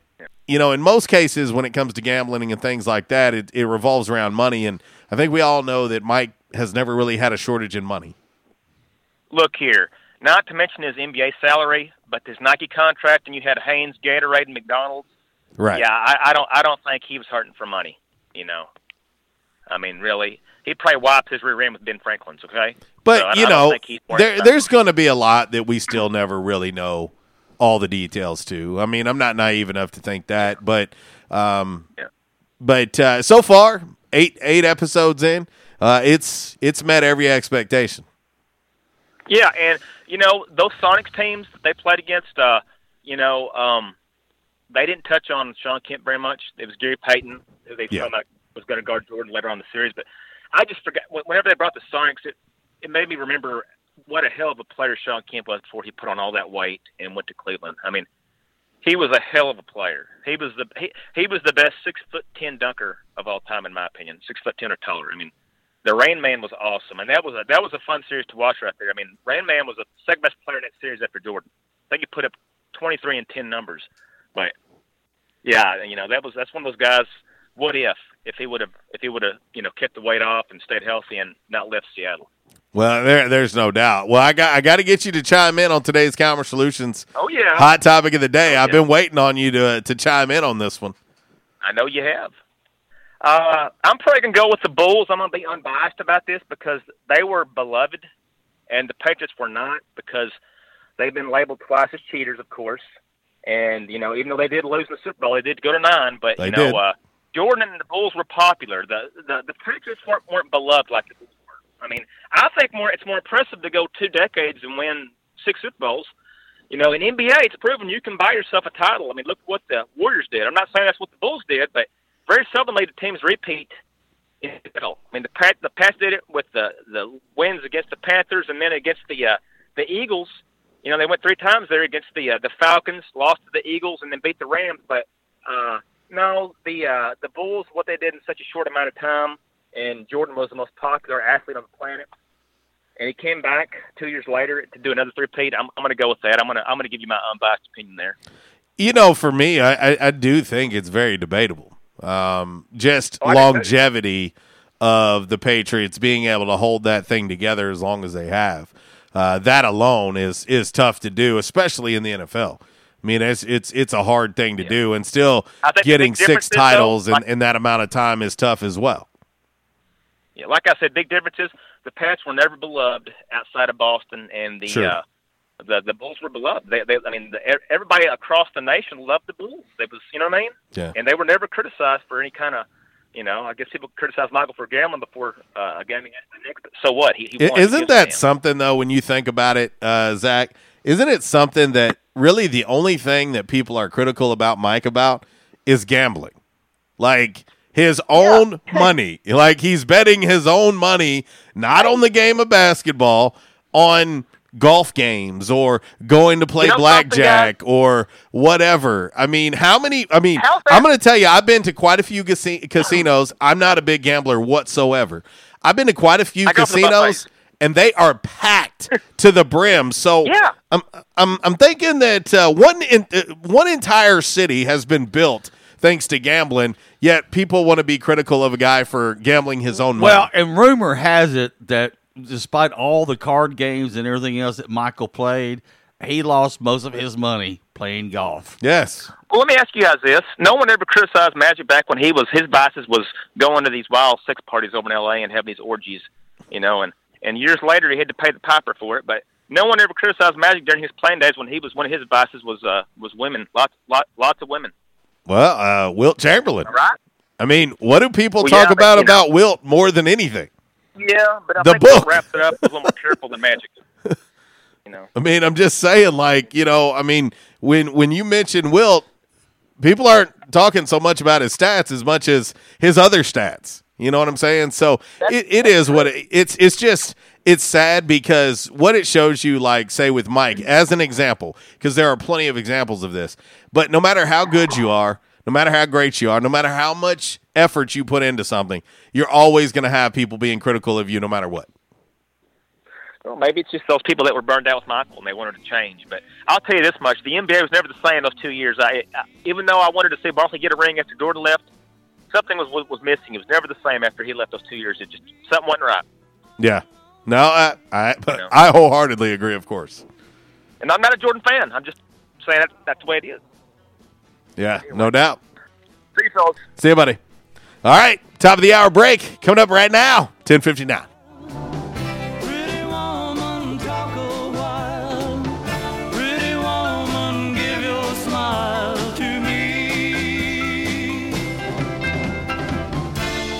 you know, in most cases, when it comes to gambling and things like that, it, it revolves around money. And I think we all know that Mike has never really had a shortage in money. Look here, not to mention his NBA salary, but his Nike contract, and you had Hanes, Gatorade, and McDonald's. Right. Yeah, I, I don't. I don't think he was hurting for money. You know, I mean, really, he probably wiped his rear end with Ben Franklin's. Okay, But So you know, think he's worried there, there's going to be a lot that we still never really know all the details to. I mean, I'm not naive enough to think that, but um, yeah. but uh, so far, eight eight episodes in, uh, it's it's met every expectation. Yeah, and you know those Sonics teams that they played against, uh, you know, um, they didn't touch on Shawn Kemp very much. It was Gary Payton who they Yeah. found out was going to guard Jordan later on in the series. But I just forgot whenever they brought the Sonics, it it made me remember what a hell of a player Shawn Kemp was before he put on all that weight and went to Cleveland. I mean, he was a hell of a player. He was the he, he was the best six foot ten dunker of all time, in my opinion. Six foot ten or taller. I mean, the Rain Man was awesome, and that was a that was a fun series to watch right there. I mean, Rain Man was the second best player in that series after Jordan. I think he put up twenty three and ten numbers. But yeah, you know that was that's one of those guys. What if if he would have if he would have you know kept the weight off and stayed healthy and not left Seattle? Well, there there's no doubt. Well, I got I got to get you to chime in on today's Calmer Solutions Oh yeah, hot topic of the day. I've yeah. been waiting on you to to chime in on this one. I know you have. Uh, I'm probably gonna go with the Bulls. I'm gonna be unbiased about this because they were beloved, and the Patriots were not because they've been labeled twice as cheaters, of course. And you know, even though they did lose in the Super Bowl, they did go to nine. But They you know, did. uh, Jordan and the Bulls were popular. The the the Patriots weren't weren't beloved like the Bulls were. I mean, I think more it's more impressive to go two decades and win six Super Bowls. You know, in NBA, it's proven you can buy yourself a title. I mean, look what the Warriors did. I'm not saying that's what the Bulls did, but very seldomly do teams repeat in the NFL. I mean, the Pat, the Pats did it with the the wins against the Panthers, and then against the uh, the Eagles. You know, they went three times there against the uh, the Falcons, lost to the Eagles, and then beat the Rams. But uh, no, the uh, the Bulls, what they did in such a short amount of time, and Jordan was the most popular athlete on the planet, and he came back two years later to do another three-peat. I'm, I'm going to go with that. I'm going to I'm going to give you my unbiased opinion there. You know, for me, I, I, I do think it's very debatable. Um, just Oh, longevity of the Patriots being able to hold that thing together as long as they have. Uh, that alone is is tough to do, especially in the NFL. I mean, it's it's it's a hard thing to do, and still I think the getting six is, though, titles in, in that amount of time is tough as well. Yeah, like I said, big differences. The Pats were never beloved outside of Boston, and the Sure. uh, the the Bulls were beloved. They, they I mean, the, everybody across the nation loved the Bulls. They was, you know what I mean? Yeah. And they were never criticized for any kind of, you know, I guess people criticized Michael for gambling before uh, a game against the Knicks. But so what? He, he isn't that something though? When you think about it, uh, Zach, isn't it something that really the only thing that people are critical about Mike about is gambling, like his own money, like he's betting his own money, not on the game of basketball, on golf games or going to play You know blackjack or whatever. I mean, how many? I mean, I'm going to tell you, I've been to quite a few casi- casinos. I'm not a big gambler whatsoever. I've been to quite a few I the casinos, and they are packed to the brim. So Yeah. I'm I'm I'm thinking that uh, one in, uh, one entire city has been built thanks to gambling. Yet people want to be critical of a guy for gambling his own money. Well, and rumor has it that despite all the card games and everything else that Michael played, he lost most of his money playing golf. Yes. Well, let me ask you guys this: No one ever criticized Magic back when he was his biases was going to these wild sex parties over in L.A. and having these orgies, you know, and and years later he had to pay the piper for it. But no one ever criticized Magic during his playing days when he was one of his vices was uh was women, lots lot, lots of women. Well, uh, Wilt Chamberlain. Right? I mean, what do people Well, talk yeah, but, about know- about Wilt more than anything? Yeah, but I The think book. wrapped it up a little more careful than Magic. You know. I mean, I'm just saying, like, you know, I mean, when when you mention Wilt, people aren't talking so much about his stats as much as his other stats. You know what I'm saying? So it, it is what it, it's. It's just it's sad because what it shows you, like, say with Mike as an example, because there are plenty of examples of this. But no matter how good you are, no matter how great you are, no matter how much effort you put into something, you're always going to have people being critical of you, no matter what. Well, maybe it's just those people that were burned out with Michael and they wanted to change. But I'll tell you this much: the NBA was never the same those two years. I, I even though I wanted to see Barkley get a ring after Jordan left, something was was, missing. It was never the same after he left those two years. It just something wasn't right. Yeah. No, I I, I wholeheartedly agree. Of course. And I'm not a Jordan fan. I'm just saying that that's the way it is. Yeah, no doubt. See you, fellas. See you, buddy. All right, top of the hour break coming up right now. Ten fifty nine. Pretty woman, give your smile to me.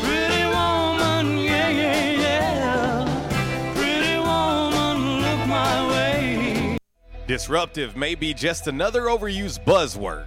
Pretty woman, yeah, yeah, yeah. Pretty woman, look my way. Disruptive may be just another overused buzzword,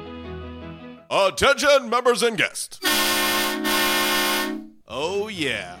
Attention, members and guests. Oh, yeah.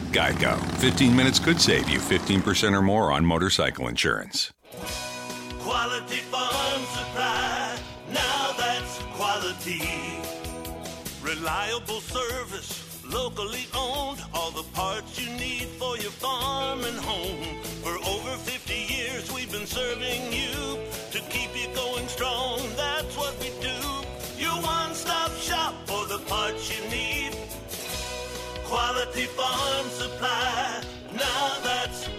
Geico. 15 minutes could save you 15% or more on motorcycle insurance. Quality Farm Supply. Now that's quality. Reliable service, locally owned. All the parts you need for your farm and home. For over 50 years, we've been serving you to keep you going strong. That's what we do. Your one stop shop for the parts you need. Quality Farm Supply. Now that's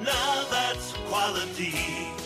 Now that's quality.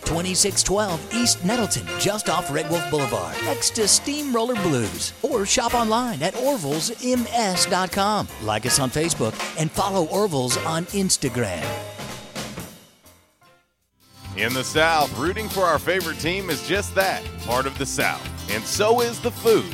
2612 East Nettleton, just off Red Wolf Boulevard, next to Steamroller Blues. Or shop online at orvillesms.com. Like us on Facebook and follow Orville's on Instagram. In the South, rooting for our favorite team is just that part of the South. And so is the food.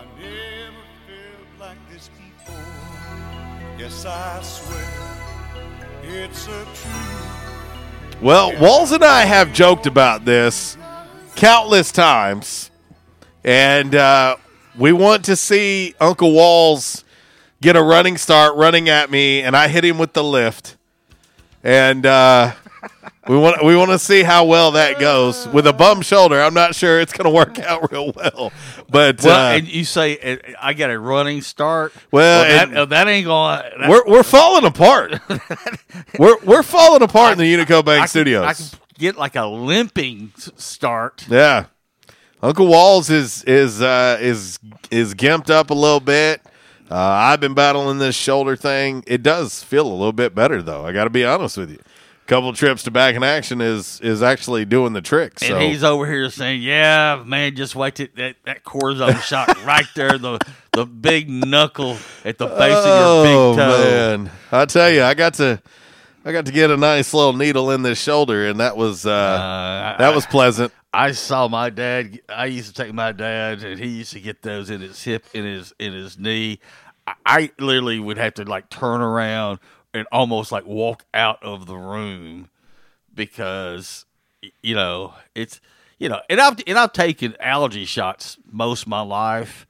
I never felt like this before. Yes, I swear it's a truth. Well, Walls and I have joked about this countless times, and uh, we want to see Uncle Walls get a running start running at me, and I hit him with the lift, and uh, we want we want to see how well that goes with a bum shoulder. I'm not sure it's going to work out real well, but Well, uh, and you say I got a running start. Well, that, and- uh, that ain't going. we're we're falling apart. we're we're falling apart in the Unico Bank I can, Studios. I can get like a limping start. Yeah, Uncle Walls is is uh, is is gimped up a little bit. Uh, I've been battling this shoulder thing. It does feel a little bit better though. I got to be honest with you. Couple trips to back in action is is actually doing the trick. So And he's over here saying, "Yeah, man, just wait till that that cortisone shot right there, the the big knuckle at the base of your big toe." Oh, man, I tell you, I got to I got to get a nice little needle in this shoulder, and that was uh, that was pleasant. I saw my dad. I used to take my dad, and he used to get those in his hip, in his in his knee. I, I literally would have to like turn around and almost like walk out of the room because you know it's you know, and I've and I've taken allergy shots most of my life.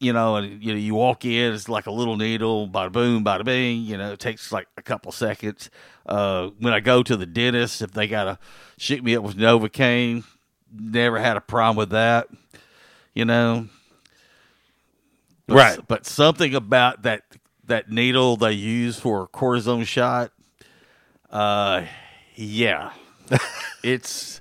You know, and you know, you walk in, it's like a little needle, bada boom, bada bing. You know, it takes like a couple seconds. Uh, when I go to the dentist, if they gotta shoot me up with Novocaine, never had a problem with that. You know, But- Right. But something about that that needle they use for a cortisone shot, uh, yeah, it's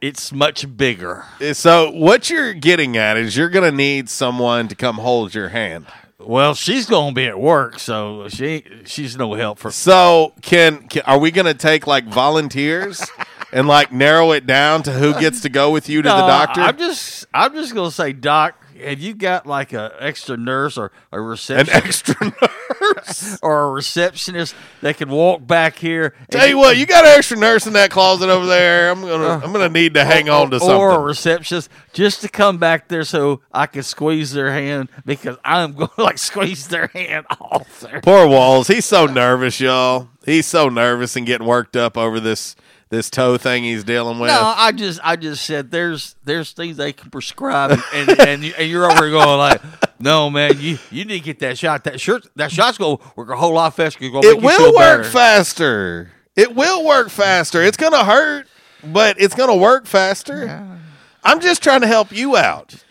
it's much bigger. So what you're getting at is you're going to need someone to come hold your hand. Well, she's going to be at work, so she she's no help for. So can, can are we going to take like volunteers and like narrow it down to who gets to go with you to the doctor? I'm just I'm just going to say, Doc, have you got like a extra nurse or a receptionist? An extra nurse or a receptionist that can walk back here. Tell you what, you got an extra nurse in that closet over there. I'm gonna uh, I'm gonna need to hang on to or, something. Or a receptionist just to come back there so I can squeeze their hand because I'm going to like squeeze their hand off there. Poor Walls, he's so nervous, y'all. He's so nervous and getting worked up over this this toe thing he's dealing with. No, I just I just said there's there's things they can prescribe and and, and, you, and you're over here going like, no man, you you need to get that shot. That shirt that shot's gonna work a whole lot faster. It will work better. faster. It will work faster. It's gonna hurt, but it's gonna work faster. I'm just trying to help you out.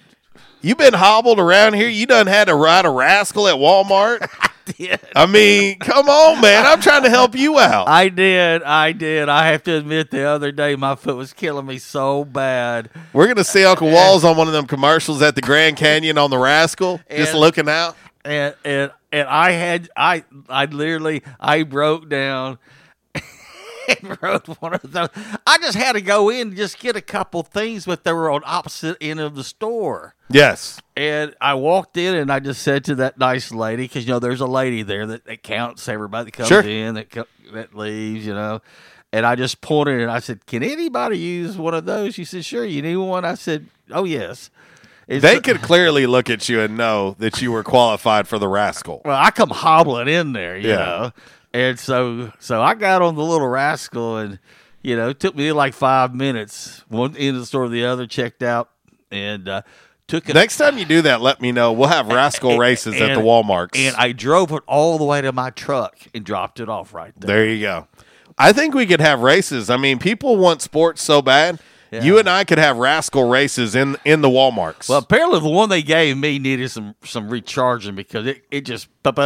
You've been hobbled around here. You done had to ride a rascal at Walmart. I mean, come on, man. I'm trying to help you out. I did, I did. I have to admit, the other day my foot was killing me so bad. We're gonna see Uncle Walls on one of them commercials at the Grand Canyon on the Rascal, just looking out. and and and I had I I literally I broke down and rode one of those. I just had to go in and just get a couple things, but they were on opposite end of the store. Yes. And I walked in and I just said to that nice lady, because you know there's a lady there that, that counts everybody that comes Sure. in, that co- that leaves, you know. And I just pointed and I said, "Can anybody use one of those?" She said, "Sure." You need one? I said, "Oh yes." It's- They could clearly look at you and know that you were qualified for the rascal. Well, I come hobbling in there, you Yeah. know, and so so I got on the little rascal, and you know, it took me like five minutes, one end of the store to the other, checked out, and uh, took it. Next time you do that, let me know. We'll have rascal races at the and- Walmarts. and I drove it all the way to my truck and dropped it off right there. There you go. I think we could have races. I mean, people want sports so bad. Yeah. You and I could have rascal races in in the Walmarts. Well, apparently the one they gave me needed some some recharging because it it just and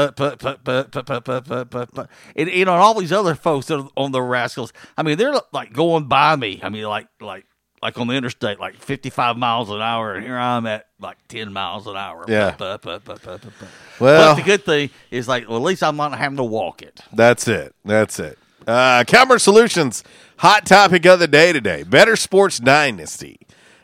you know all these other folks that are on the rascals. I mean, they're like going by me. I mean, like like like on the interstate, like 55 miles an hour, and here I'm at like 10 miles an hour. Yeah. Well, but the good thing is, like, well, at least I'm not having to walk it. That's it. That's it. Uh, Calmer Solutions, hot topic of the day today. Better Sports Dynasty.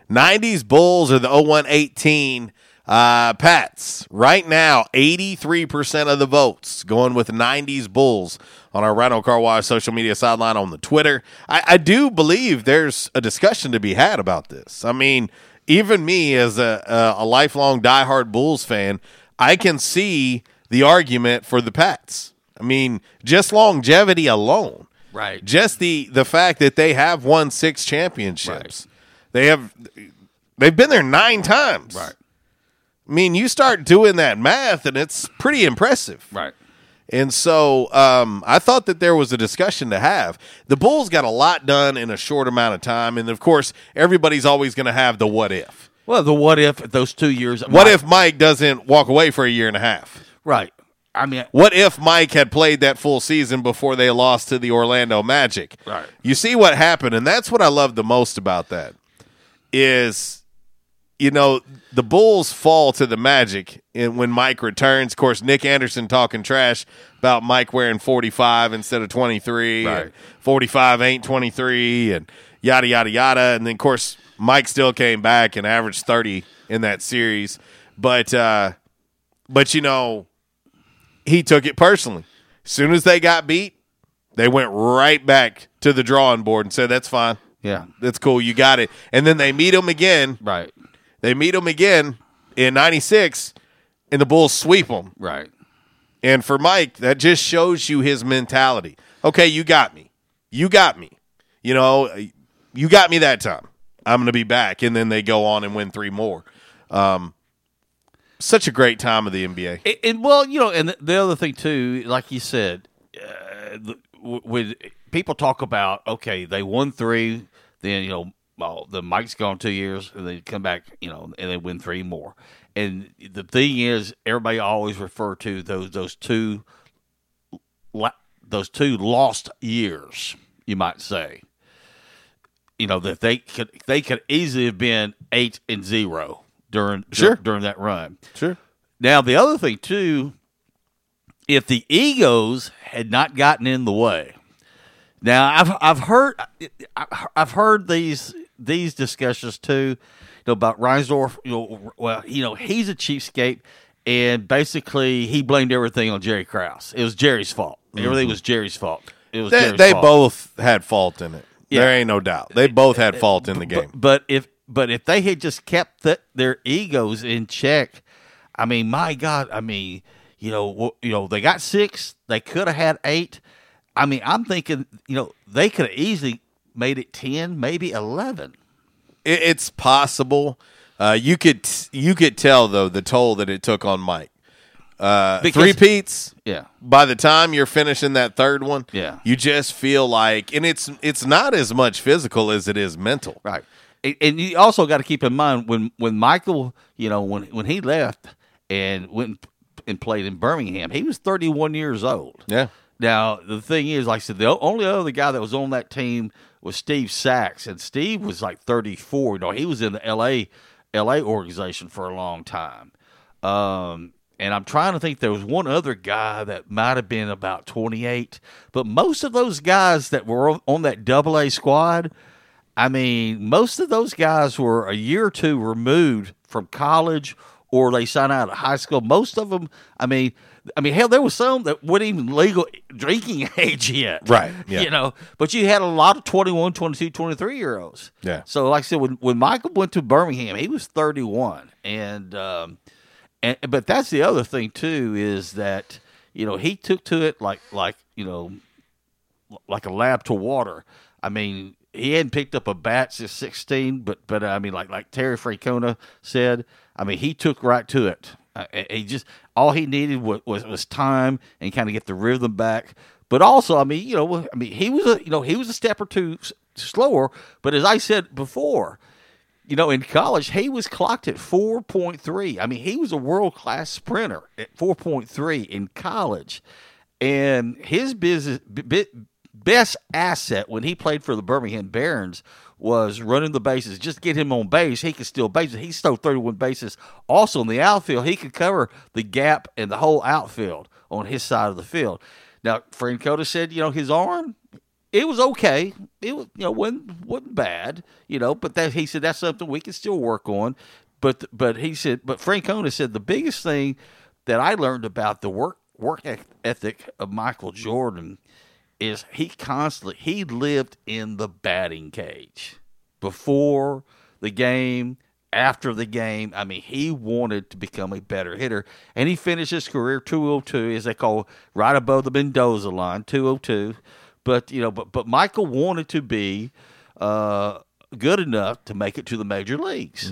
90s Bulls or the 0118 uh, Pats. Right now, 83% of the votes going with 90s Bulls on our Rhino Car Wash social media sideline on the Twitter. I, I do believe there's a discussion to be had about this. I mean, even me as a, a, a lifelong diehard Bulls fan, I can see the argument for the Pats. I mean, just longevity alone. Right. Just the the fact that they have won six championships. They have they've been there nine times. Right. I mean, you start doing that math and it's pretty impressive. Right. And so um, I thought that there was a discussion to have. The Bulls got a lot done in a short amount of time. And of course, everybody's always going to have the what if. Well, the what if those two years? What if Mike doesn't walk away for a year and a half? Right. I mean, What if Mike had played that full season before they lost to the Orlando Magic? Right. You see what happened, and that's what I love the most about that is, you know, the Bulls fall to the Magic and when Mike returns. Of course, Nick Anderson talking trash about Mike wearing 45 instead of 23. Right. 45 ain't 23 and yada, yada, yada. And then, of course, Mike still came back and averaged 30 in that series. But, uh, but you know, he took it personally. As soon as they got beat, they went right back to the drawing board and said, "That's fine. Yeah. that's cool. You got it." And then they meet him again. Right. They meet him again in '96, and the Bulls sweep them. Right. And for Mike, that just shows you his mentality. Okay, you got me. You got me. You know, you got me that time. I'm going to be back. And then they go on and win three more. Um, such a great time of the NBA. And, and, well, you know, and the, the other thing too, like you said, uh, the, when people talk about okay, they won three, then you know, well, the Mike's gone two years, and they come back, you know, and they win three more. And the thing is, everybody always refer to those those two, those two lost years, you might say. You know that they could they could easily have been eight and zero during Sure. during that run. Sure. Now the other thing too, if the egos had not gotten in the way. Now I've I've heard I've heard these these discussions too, you know, about Reinsdorf. You know, well, you know, he's a cheapskate, and basically he blamed everything on Jerry Krause. It was Jerry's fault. Everything Mhm. was Jerry's fault. It was They, they fault. both had fault in it. Yeah. There ain't no doubt. They both had fault in the game. But if but if they had just kept th- their egos in check, I mean, my God, I mean, you know, you know, they got six. They could have had eight. I mean, I'm thinking, you know, they could have easily made it ten, maybe eleven. It's possible. Uh, you could you could tell though the toll that it took on Mike. Uh, Because- three peats. Yeah. By the time you're finishing that third one, Yeah. you just feel like, and it's it's not as much physical as it is mental. Right. And, you also got to keep in mind when when Michael, you know, when when he left and went and played in Birmingham, he was 31 years old. Yeah. Now the thing is, like I said, the only other guy that was on that team was Steve Sax, and Steve was like 34. You know, he was in the L.A. L.A. organization for a long time. Um, and I'm trying to think there was one other guy that might have been about 28, but most of those guys that were on that double A squad, I mean, most of those guys were a year or two removed from college or they signed out of high school. Most of them, I mean, I mean, hell, there was some that weren't even legal drinking age yet. Right, yeah. You know, but you had a lot of 21, 22, 23 year olds. Yeah. So, like I said, when, when Michael went to Birmingham, he was 31. And, um, and, but that's the other thing, too, is that, you know, he took to it like, like, you know, like a lab to water. I mean, he hadn't picked up a bat since 16, but, but I mean, like, like Terry Francona said, I mean, he took right to it. Uh, he just, all he needed was, was, was time and kind of get the rhythm back. But also, I mean, you know, I mean, he was a, you know, he was a step or two slower. But as I said before, you know, in college, he was clocked at 4.3. I mean, he was a world class sprinter at 4.3 in college. And his business, b- b- best asset when he played for the Birmingham Barons was running the bases. Just get him on base, he could steal bases. He stole 31 bases. Also in the outfield, he could cover the gap and the whole outfield on his side of the field. Now, Francona said, you know, his arm, it was okay. It was, you know, wasn't wasn't bad, you know. But that he said that's something we can still work on. But but he said, but Francona said the biggest thing that I learned about the work work ethic of Michael Jordan is he constantly he lived in the batting cage before the game after the game i mean he wanted to become a better hitter and he finished his career 202 as they call right above the mendoza line 202 but you know but but michael wanted to be uh, good enough to make it to the major leagues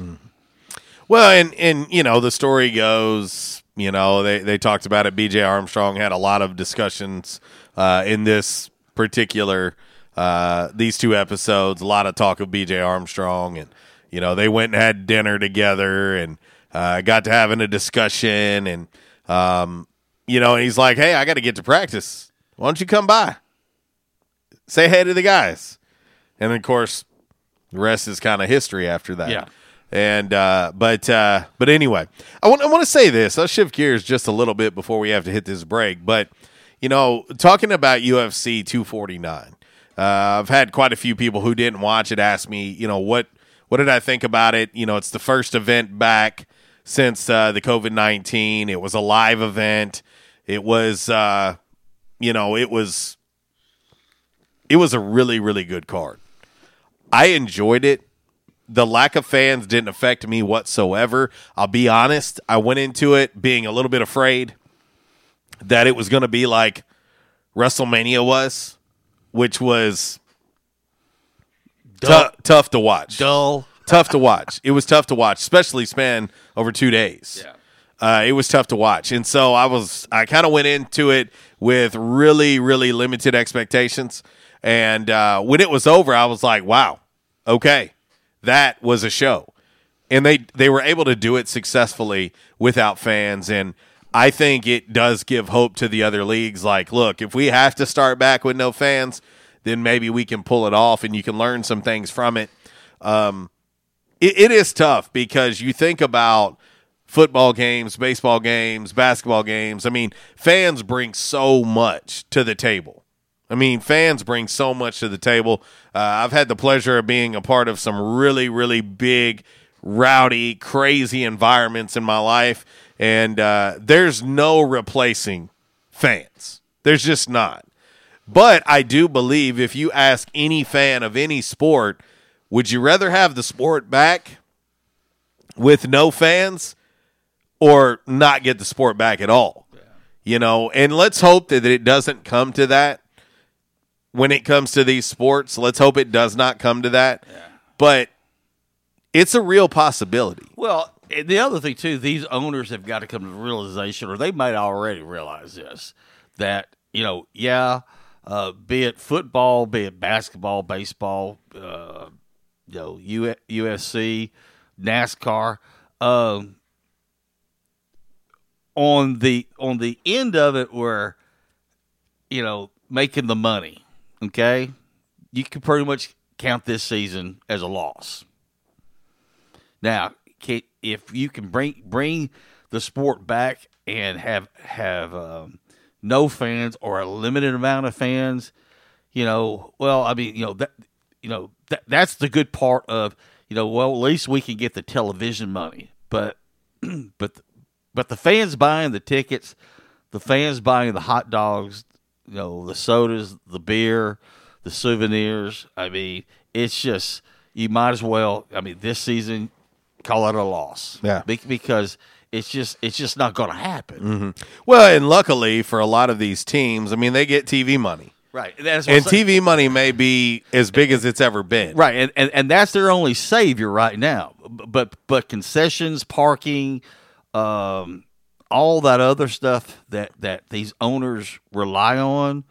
Well, and and you know the story goes, you know they they talked about it. B.J. Armstrong had a lot of discussions uh, in this particular uh, these two episodes. A lot of talk of B.J. Armstrong, and you know they went and had dinner together and uh, got to having a discussion, and um, you know, and he's like, "Hey, I got to get to practice. Why don't you come by? Say hey to the guys." And of course, the rest is kind of history after that. Yeah. And uh, but uh, but anyway, I want I want to say this. I'll shift gears just a little bit before we have to hit this break. But you know, talking about UFC 249, uh, I've had quite a few people who didn't watch it ask me, you know, what what did I think about it? You know, it's the first event back since uh, the COVID 19. It was a live event. It was, uh, you know, it was it was a really really good card. I enjoyed it. The lack of fans didn't affect me whatsoever. I'll be honest. I went into it being a little bit afraid that it was going to be like WrestleMania was, which was tou- tough to watch. Dull. Tough to watch. It was tough to watch, especially span over two days. Yeah. Uh, it was tough to watch. And so I was, I kind of went into it with really, really limited expectations. And uh, when it was over, I was like, wow, okay, that was a show. And they, they were able to do it successfully without fans. And I think it does give hope to the other leagues. Like, look, if we have to start back with no fans, then maybe we can pull it off and you can learn some things from it. Um, it, it is tough because you think about football games, baseball games, basketball games. I mean, fans bring so much to the table. I mean, fans bring so much to the table. Uh, I've had the pleasure of being a part of some really, really big, rowdy, crazy environments in my life, and uh, there's no replacing fans. There's just not. But I do believe if you ask any fan of any sport, would you rather have the sport back with no fans or not get the sport back at all? You know, and let's hope that it doesn't come to that when it comes to these sports. Let's hope it does not come to that. But it's a real possibility. Well, and the other thing too, these owners have got to come to the realization, or they might already realize this, that you know, yeah, uh, be it football, be it basketball, baseball, uh, you know, U- USC, NASCAR, um, on the on the end of it, where you know making the money, okay, you can pretty much count this season as a loss. Now, ca- if you can bring bring the sport back and have have um, no fans or a limited amount of fans, you know, well, I mean, you know that you know that that's the good part of you know, well, at least we can get the television money, but but but the fans buying the tickets, the fans buying the hot dogs, you know, the sodas, the beer, the souvenirs. I mean, it's just you might as well. I mean, this season, call it a loss. Yeah. Be- because it's just it's just not going to happen. hmm Well, and luckily for a lot of these teams, I mean, they get TV money. Right. That's And TV money may be as big as it's ever been. Right, and, and and that's their only savior right now. But but concessions, parking, um, all that other stuff that that these owners rely on,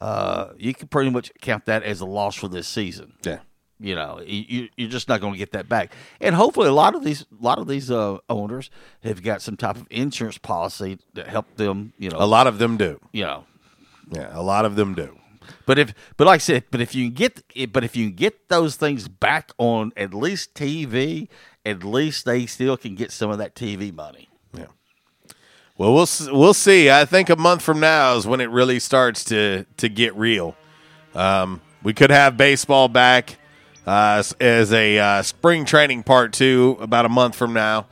uh, you can pretty much count that as a loss for this season. Yeah. You know, you, you- you're just not going to get that back, and hopefully, a lot of these, a lot of these uh, owners have got some type of insurance policy that help them. You know, A lot of them do. You know, Yeah, a lot of them do. but if, but like I said, but if you can get, but if you can get those things back on at least TV, at least they still can get some of that TV money. Yeah. Well, we'll we'll see. I think a month from now is when it really starts to to get real. Um, we could have baseball back uh, as a uh, spring training part two about a month from now.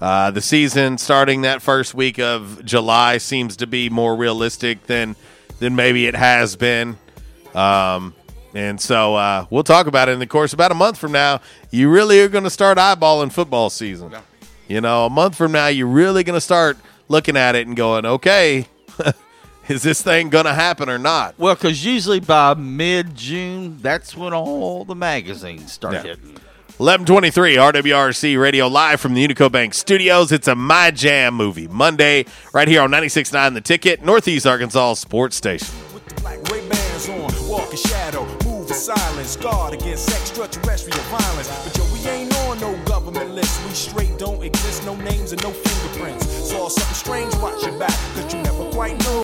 Uh, the season starting that first week of July seems to be more realistic than than maybe it has been. Um, and so uh, we'll talk about it in the course about a month from now. You really are going to start eyeballing football season. You know, a month from now, you're really going to start looking at it and going, okay, is this thing going to happen or not? Well, because usually by mid June, that's when all the magazines start Yeah. hitting. 1123 RWRC Radio live from the Unico Bank Studios. It's a My Jam movie Monday right here on 96.9 The Ticket, Northeast Arkansas Sports Station. With the black Ray Bans on, walk in shadow, move in silence, guard against extraterrestrial violence. But yo, we ain't on no government list. We straight don't exist, no names and no fingerprints. Saw something strange, watch your back, cause you never quite know.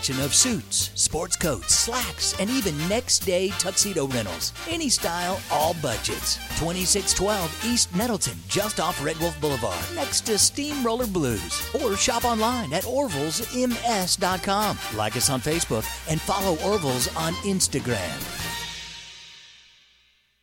of suits, sports coats, slacks, and even next day tuxedo rentals. Any style, all budgets. 2612 East Nettleton, just off Red Wolf Boulevard, next to Steamroller Blues. Or shop online at orvillesms.com. Like us on Facebook and follow Orville's on Instagram.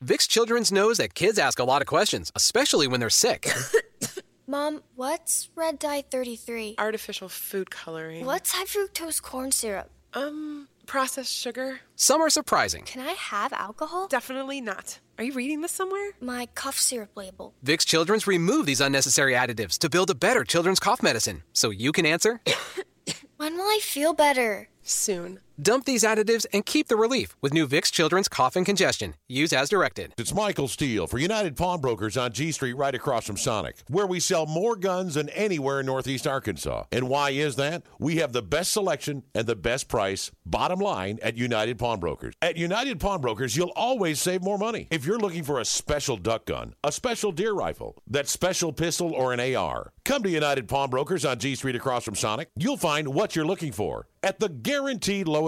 Vicks Children's knows that kids ask a lot of questions, especially when they're sick. Mom, what's red dye 33? Artificial food coloring. What's high fructose corn syrup? Um, processed sugar. Some are surprising. Can I have alcohol? Definitely not. Are you reading this somewhere? My cough syrup label. Vicks Children's remove these unnecessary additives to build a better children's cough medicine. So you can answer When will I feel better? Soon. Dump these additives and keep the relief with new Vicks Children's Cough and Congestion. Use as directed. It's Michael Steele for United Pawnbrokers on G Street right across from Sonic, where we sell more guns than anywhere in Northeast Arkansas. And why is that? We have the best selection and the best price, bottom line, at United Pawnbrokers. At United Pawnbrokers, you'll always save more money. If you're looking for a special duck gun, a special deer rifle, that special pistol, or an AR, come to United Pawnbrokers on G Street across from Sonic. You'll find what you're looking for at the guaranteed lowest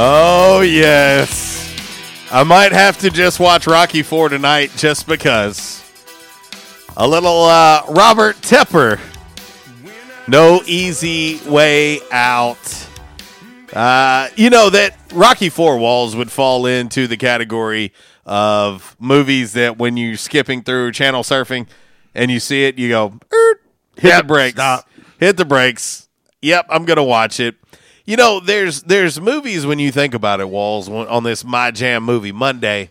Oh, yes. I might have to just watch Rocky 4 tonight just because. A little uh, Robert Tepper. No easy way out. Uh, you know that Rocky Four Walls would fall into the category of movies that when you're skipping through channel surfing and you see it, you go, hit the brakes, hit the brakes. Yep, I'm gonna watch it. You know, there's there's movies when you think about it, Walls on this My Jam movie Monday.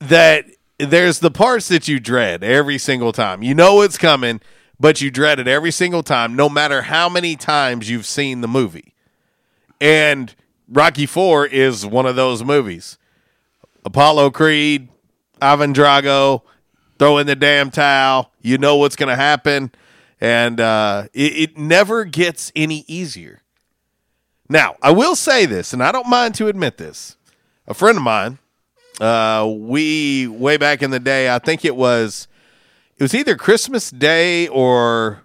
That there's the parts that you dread every single time. You know it's coming, but you dread it every single time, no matter how many times you've seen the movie. And Rocky Four is one of those movies. Apollo Creed, Ivan Drago, throw in the damn towel. You know what's going to happen, and uh, it, it never gets any easier. Now, I will say this, and I don't mind to admit this. A friend of mine Uh, we way back in the day, I think it was it was either Christmas Day or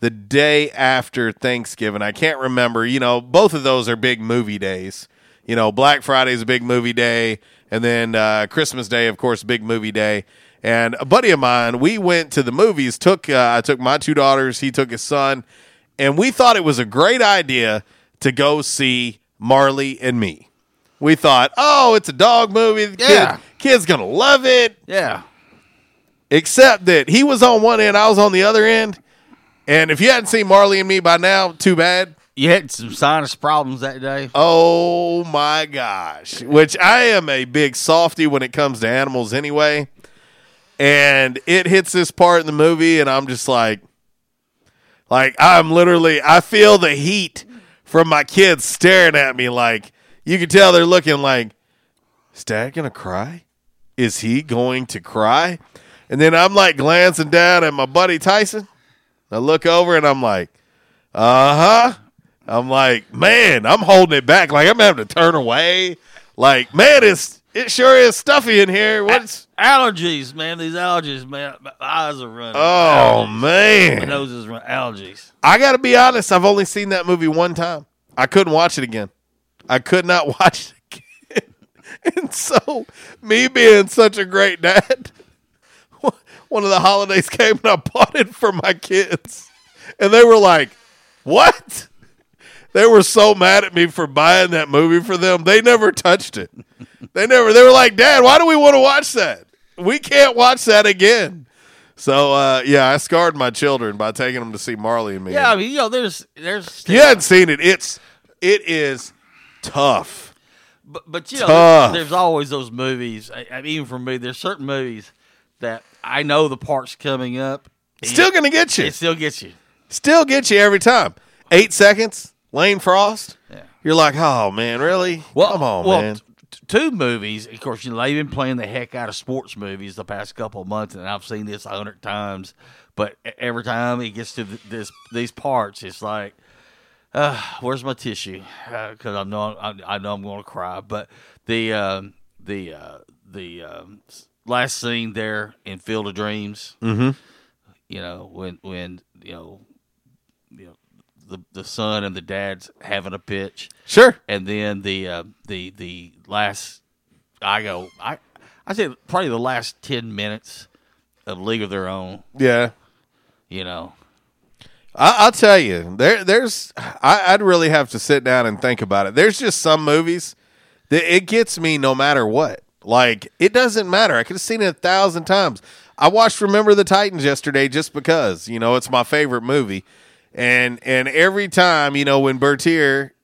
the day after Thanksgiving. I can't remember. You know, both of those are big movie days. You know, Black Friday is a big movie day, and then uh, Christmas Day, of course, big movie day. And a buddy of mine, we went to the movies. Took uh, I took my two daughters. He took his son, and we thought it was a great idea to go see Marley and Me. We thought, oh, it's a dog movie. The kid- Yeah. kid's gonna love it. Yeah. Except that he was on one end, I was on the other end. And if you hadn't seen Marley and Me by now, too bad. You had some sinus problems that day. Oh my gosh. Which I am a big softy when it comes to animals anyway. And it hits this part in the movie, and I'm just like, like, I'm literally, I feel the heat from my kids staring at me. Like, you can tell they're looking like, is dad to cry? Is he going to cry? And then I'm like glancing down at my buddy Tyson. I look over and I'm like, uh huh. I'm like, man, I'm holding it back. Like I'm having to turn away. Like, man, it's it sure is stuffy in here. What's Allergies, man. These allergies, man. My eyes are running. Oh, Allergies. man. My nose is running. Allergies. I got to be honest. I've only seen that movie one time. I couldn't watch it again. I could not watch it again. And so, me being such a great dad, one of the holidays came and I bought it for my kids. And they were like, What? They were so mad at me for buying that movie for them. They never touched it. They never, they were like, Dad, why do we want to watch that? We can't watch that again. So, uh, yeah, I scarred my children by taking them to see Marley and me. Yeah, I mean, you know, there's there's you hadn't seen it, it's it is tough. But, but you know, Tough. there's always those movies. I, I, even for me, there's certain movies that I know the part's coming up. Still gonna get you. It still gets you. Still gets you every time. Eight seconds, Lane Frost. Yeah. You're like, oh man, really? Well, Come on, well, man. Two movies. Of course, you know they've been playing the heck out of sports movies the past couple of months, and I've seen this a hundred times. But every time it gets to this these parts, it's like, uh, where's my tissue? Because I know I, I know I'm going to cry. But the um, the uh, the um, last scene there in Field of Dreams, Mhm. you know when when you know the the son and the dad's having a pitch. Sure. And then the uh, the the last I go I I say probably the last ten minutes of League of Their Own. Yeah. You know. I, I'll tell you, there, there's. I, I'd really have to sit down and think about it. There's just some movies that it gets me no matter what. Like it doesn't matter. I could have seen it a thousand times. I watched Remember the Titans yesterday just because you know it's my favorite movie, and and every time you know when Bertier,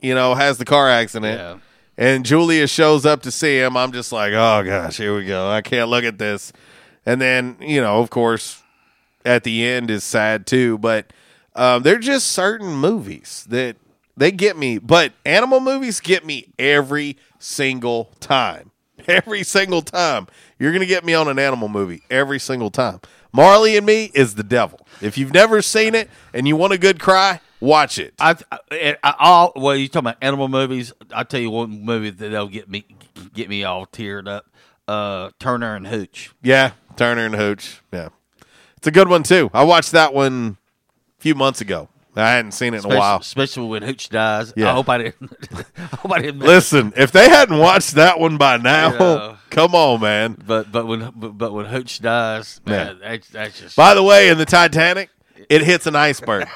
you know, has the car accident. And Julia shows up to see him. I'm just like, oh gosh, here we go. I can't look at this. And then, you know, of course, at the end is sad too. But um, they're just certain movies that they get me. But animal movies get me every single time. Every single time. You're going to get me on an animal movie every single time. Marley and Me is the devil. If you've never seen it and you want a good cry, watch it. I, I, all well, you talking about animal movies? I tell you one movie that they'll get me get me all teared up. Uh, Turner and Hooch. Yeah, Turner and Hooch. Yeah, it's a good one too. I watched that one a few months ago. I hadn't seen it in Especially, a while. especially when Hooch dies. Yeah. I hope I didn't. I hope I didn't. Listen, if they hadn't watched that one by now, Yeah. Come on, man. But but when but, but when Hooch dies, man, that's, that's just By the way, in the Titanic, it hits an iceberg.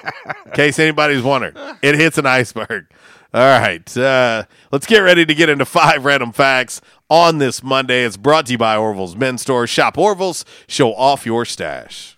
in case anybody's wondering, it hits an iceberg. All right, uh, let's get ready to get into five random facts on this Monday. It's brought to you by Orville's Men's Store. Shop Orville's, show off your stash.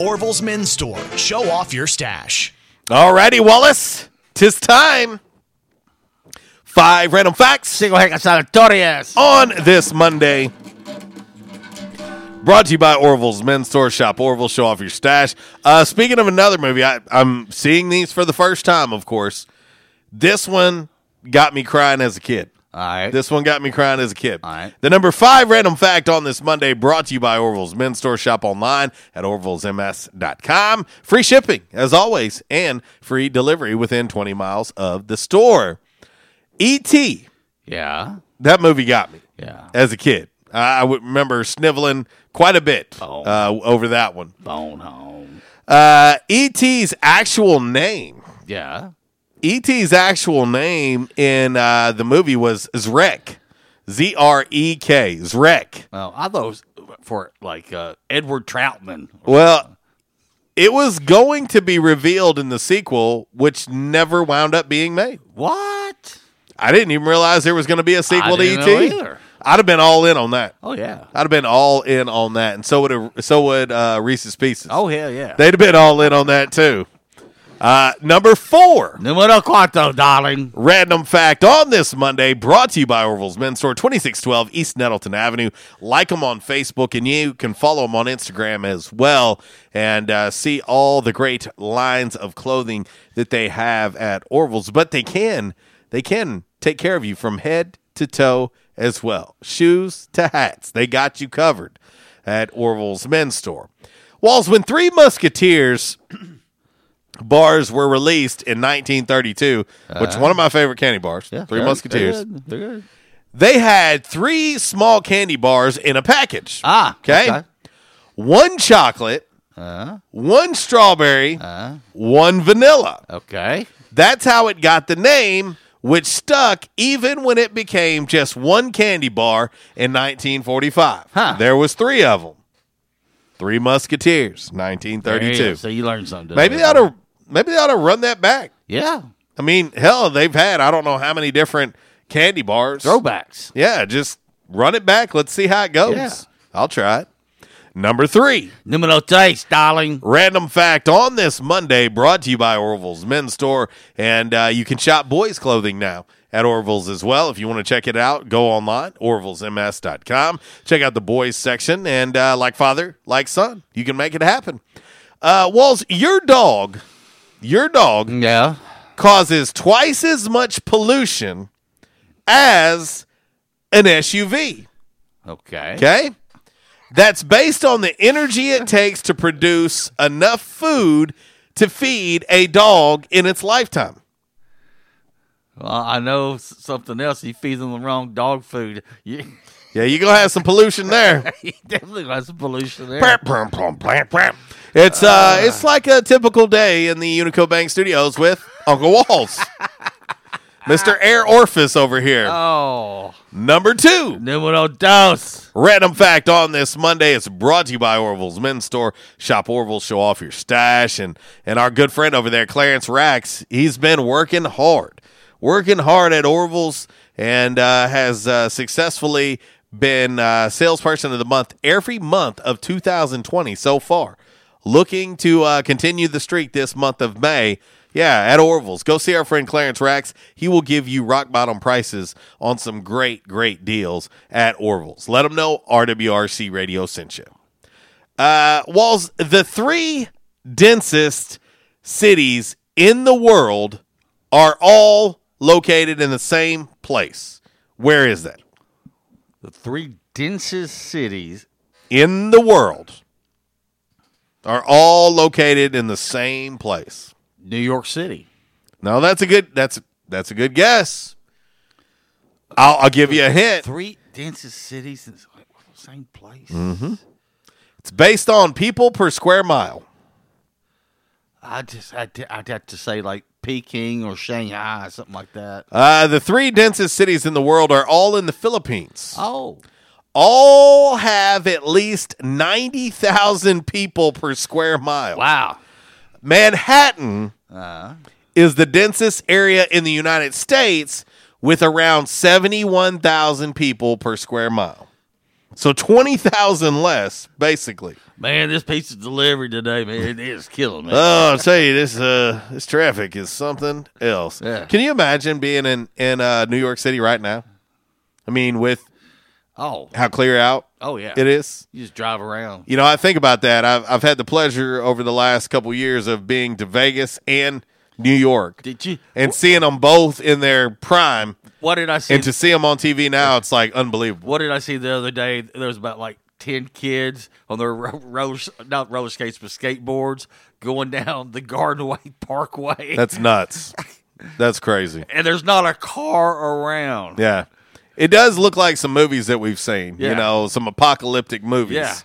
Orville's Men's Store. Show off your stash. All righty, Wallace, tis time. five random facts Cinco hecas aleatorias. on this Monday. Brought to you by Orville's Men's Store Shop. Orville, show off your stash. Uh, speaking of another movie, I, I'm seeing these for the first time, of course. This one got me crying as a kid. All right. This one got me crying as a kid. All right. The number five random fact on this Monday brought to you by Orville's Men's Store Shop online at orvillesms.com. Free shipping, as always, and free delivery within 20 miles of the store. E.T. Yeah. That movie got me Yeah. as a kid. I would remember sniveling quite a bit Oh. uh, over that one. Bone home. Uh, E.T.'s actual name, Yeah. E.T.'s actual name in uh, the movie was Zrek. Z R E K. Zrek. Well, I thought it was for like uh, Edward Troutman. Well, it was going to be revealed in the sequel, which never wound up being made. What? I didn't even realize there was going to be a sequel to ET. I'd have been all in on that. Oh yeah. I'd have been all in on that, and so would so would uh, Reese's Pieces. Oh hell yeah. They'd have been all in on that too. Uh, number four, Numero cuatro, darling. random fact on this Monday, brought to you by Orville's Men's Store, twenty six twelve East Nettleton Avenue. Like them on Facebook, and you can follow them on Instagram as well, and uh, see all the great lines of clothing that they have at Orville's. But they can they can take care of you from head to toe as well, shoes to hats. They got you covered at Orville's Men's Store. Walls, when Three Musketeers bars were released in 1932, which is one of my favorite candy bars, Three they're- Musketeers. They're good. They're good. They had three small candy bars in a package. Ah. Okay. One chocolate, Uh, one strawberry, uh, one vanilla. okay. That's how it got the name, which stuck even when it became just one candy bar in 1945. Huh. There was three of them. Three Musketeers, There you 1932. So you learned something. Maybe they ought to maybe they ought to run that back. Yeah. I mean, hell, they've had I don't know how many different candy bars. Throwbacks. Yeah, just run it back. Let's see how it goes. Yeah. I'll try it. Number three, Numero tres, darling. random fact on this Monday, brought to you by Orville's Men's Store, and uh, you can shop boys' clothing now at Orville's as well. If you want to check it out, go online orvillesms.com. Check out the boys section, and uh, like father, like son, you can make it happen. Uh, Walls, your dog, your dog Yeah. causes twice as much pollution as an SUV. Okay. Okay? That's based on the energy it takes to produce enough food to feed a dog in its lifetime. Well, I know something else. He feeds them the wrong dog food. You, Yeah, you're going to have some pollution there. he definitely has some pollution there. It's uh, it's like a typical day in the Unico Bank Studios with Uncle Walls, Mr. Air Orifice over here. Oh. Number two, Numero dos. Random fact on this Monday is brought to you by Orville's Men's Store. Shop Orville, show off your stash, and and our good friend over there, Clarence Rax, he's been working hard, working hard at Orville's, and uh, has uh, successfully been uh, salesperson of the month every month of 2020 so far. Looking to uh, continue the streak this month of May. Yeah, at Orville's. Go see our friend Clarence Rax. He will give you rock bottom prices on some great, great deals at Orville's. Let him know RWRC Radio sent you. Uh, Walls, the three densest cities in the world are all located in the same place. Where is that? The three densest cities In the world are all located in the same place. New York City. No, that's a good that's that's a good guess. I'll, I'll give you a hint. Three densest cities in the same place. Mm-hmm. It's based on people per square mile. I just I'd, I'd have to say like Peking or Shanghai, something like that. Uh, the three densest cities in the world are all in the Philippines. Oh, All have at least 90,000 people per square mile. wow. Manhattan Uh, is the densest area in the United States with around 71,000 people per square mile. So 20,000 less, basically. Man, this pizza delivery today, man, it is killing me. Oh, I'll tell you, this uh, this traffic is something else. Yeah. Can you imagine being in in uh, New York City right now? I mean, with oh how clear out Oh yeah, it is. You just drive around. You know, I think about that. I've I've had the pleasure over the last couple years of being to Vegas and New York. Did you? And seeing them both in their prime. What did I see? And to see them on TV now, it's like unbelievable. What did I see the other day? There was about like ten kids on their roller, not roller skates, but skateboards going down the Garden Way Parkway. That's nuts. That's crazy. and there's not a car around. Yeah. It does look like some movies that we've seen. You know, some apocalyptic movies. Yeah.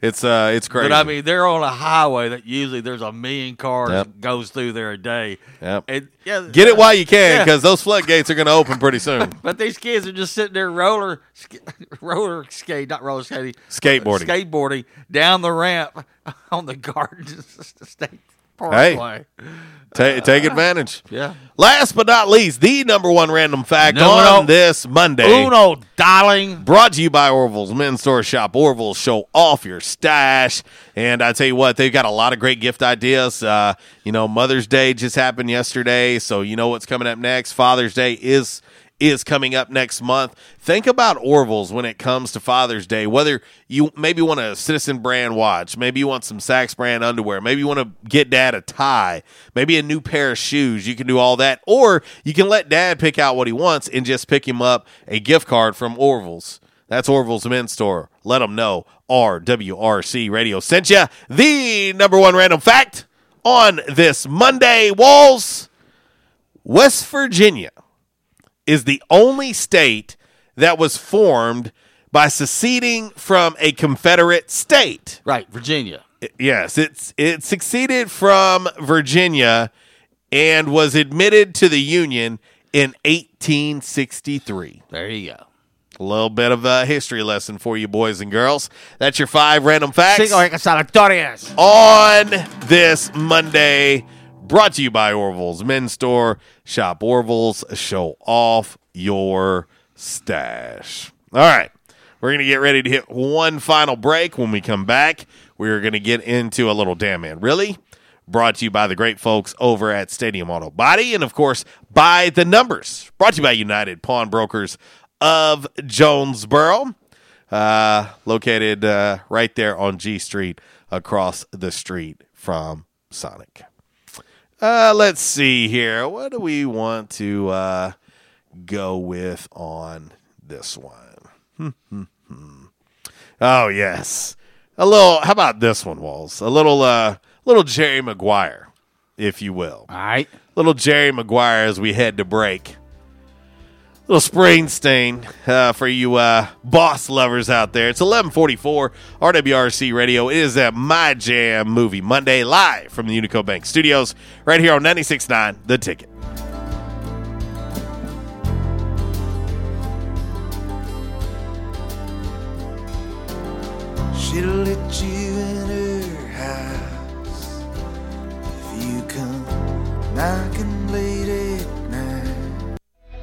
It's uh it's crazy. But I mean, they're on a highway that usually there's a million cars Yep. goes through there a day. Yep. And, yeah, Get it while you can Yeah. because those floodgates are going to open pretty soon. But these kids are just sitting there roller, sk- roller skate, not roller skating, Skateboarding. skateboarding down the ramp on the Garden State Hey. Parkway. Ta- take advantage. Yeah. Last but not least, the number one random fact Numero on this Monday. Uno, darling. Brought to you by Orville's Men's Store Shop. Orville's show off your stash. And I tell you what, they've got a lot of great gift ideas. Uh, you know, Mother's Day just happened yesterday, so you know what's coming up next. Father's Day is is coming up next month. Think about Orville's when it comes to Father's Day. Whether you maybe want a Citizen brand watch, maybe you want some Saxx brand underwear, maybe you want to get dad a tie, maybe a new pair of shoes. You can do all that, or you can let dad pick out what he wants and just pick him up a gift card from Orville's. That's Orville's Men's Store. Let them know RWRC Radio sent you the number one random fact on this Monday. Walls, West Virginia is the only state that was formed by seceding from a Confederate state. Right, Virginia. Yes, it's it succeeded from Virginia and was admitted to the Union in 1863. There you go. A little bit of a history lesson for you boys and girls. That's your five random facts on this Monday. Brought to you by Orville's Men's Store. Shop Orville's. Show off your stash. All right. We're going to get ready to hit one final break. When we come back, we're going to get into a little Damn Man. Really? Brought to you by the great folks over at Stadium Auto Body. And, of course, by the numbers. Brought to you by United Pawnbrokers of Jonesboro. Uh, located uh, right there on G Street across the street from Sonic. Uh, let's see here. What do we want to uh, go with on this one? oh yes, a little. How about this one, Walls? A little, uh, little Jerry Maguire, if you will. All right, little Jerry Maguire as we head to break. Little Springsteen uh, for you uh, boss lovers out there. It's 1144 RWRC Radio. It is that My Jam Movie Monday live from the Unico Bank Studios right here on 96.9 The Ticket. She'll let you in her house if you come knocking.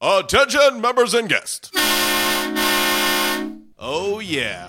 Attention, members and guests. Oh, yeah.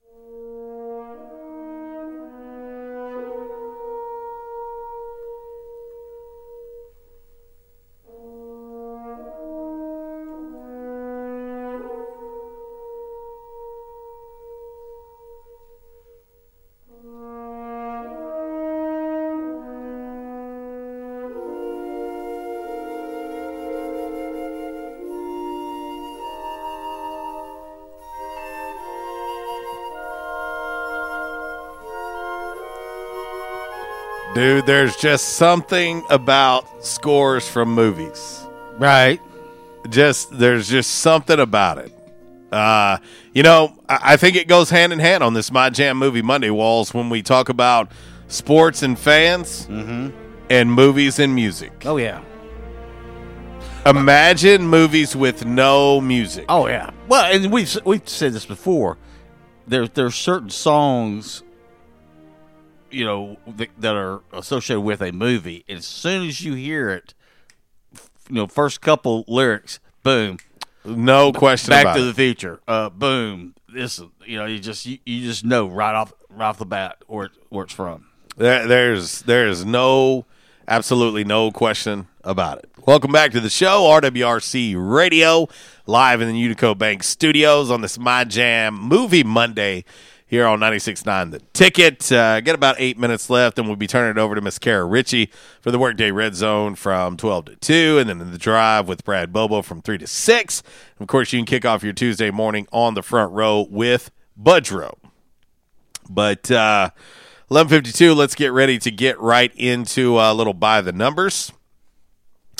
Dude, there's just something about scores from movies. Right. Just there's just something about it. Uh, you know, I, I think it goes hand in hand on this My Jam Movie Monday walls when we talk about sports and fans and movies and music. Oh yeah. Imagine movies with no music. Oh yeah. Well, and we've we've said this before. There there's certain songs, you know, that, that are associated with a movie. And as soon as you hear it, you know, first couple lyrics, boom, no question Back to it. the Future, uh, boom. This, you know, you just you, you just know right off right off the bat where it, where it's from. There, there's there's no absolutely no question about it. Welcome back to the show, RWRC Radio, live in the Unico Bank Studios on this My Jam Movie Monday here on 96.9 The Ticket. Uh, about eight minutes left, and we'll be turning it over to Miss Kara Ritchie for the Workday Red Zone from 12 to 2, and then in the drive with Brad Bobo from 3 to 6. And of course, you can kick off your Tuesday morning on the front row with Budrow. But uh, 11:52. Let's get ready to get right into a little by the numbers.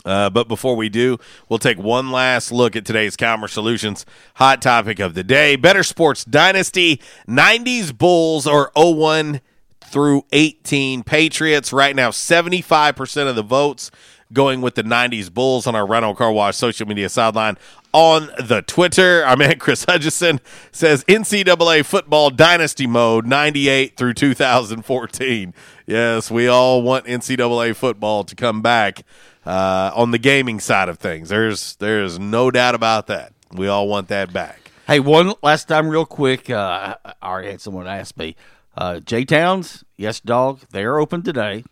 Uh, but before we do, we'll take one last look at today's Calmer Solutions hot topic of the day: Better Sports Dynasty, '90s Bulls or 01 through 18 Patriots. Right now, 75 percent of the votes going with the 90s Bulls on our Rhino Car Wash social media sideline on the Twitter. Our man Chris Hutchison says NCAA football dynasty mode 98 through 2014. Yes, we all want NCAA football to come back uh, on the gaming side of things. There's there's no doubt about that. We all want that back. Hey, one last time, real quick. Uh, I already had someone ask me. Uh, J Towns, yes, dog. They are open today.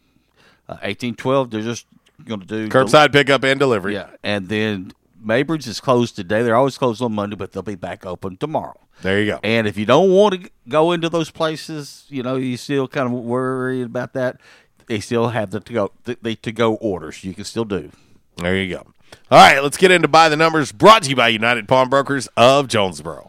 Uh, eighteen twelve. They're just going to do Curbside pickup and delivery. Yeah, and then Maybridge is closed today. They're always closed on Monday, but they'll be back open tomorrow. There you go. And if you don't want to go into those places, you know, you still kind of worried about that. They still have the to go the, to go orders. You can still do. There you go. All right, let's get into buy the numbers. Brought to you by United Pawnbrokers of Jonesboro.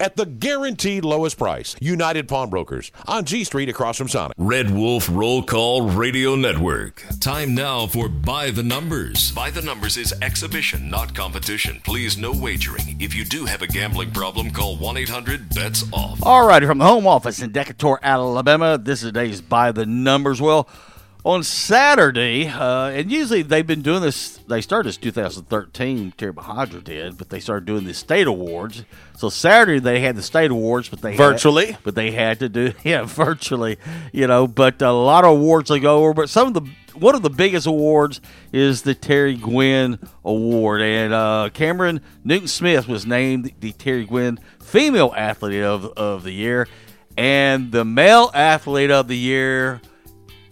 at the guaranteed lowest price. United Pawnbrokers on G Street across from Sonic. Red Wolf Roll Call Radio Network. Time now for By the Numbers. By the Numbers is exhibition, not competition. Please, no wagering. If you do have a gambling problem, call 1 800 BETS OFF. All righty, from the home office in Decatur, Alabama. This is today's by the numbers. Well, on Saturday, uh, and usually they've been doing this. They started this 2013. Terry Bahadra did, but they started doing the state awards. So Saturday they had the state awards, but they had- Virtually? but they had to do yeah virtually. You know, but a lot of awards they go over. But some of the one of the biggest awards is the Terry Gwynn Award, and uh, Cameron Newton Smith was named the Terry Gwynn Female Athlete of of the Year, and the Male Athlete of the Year.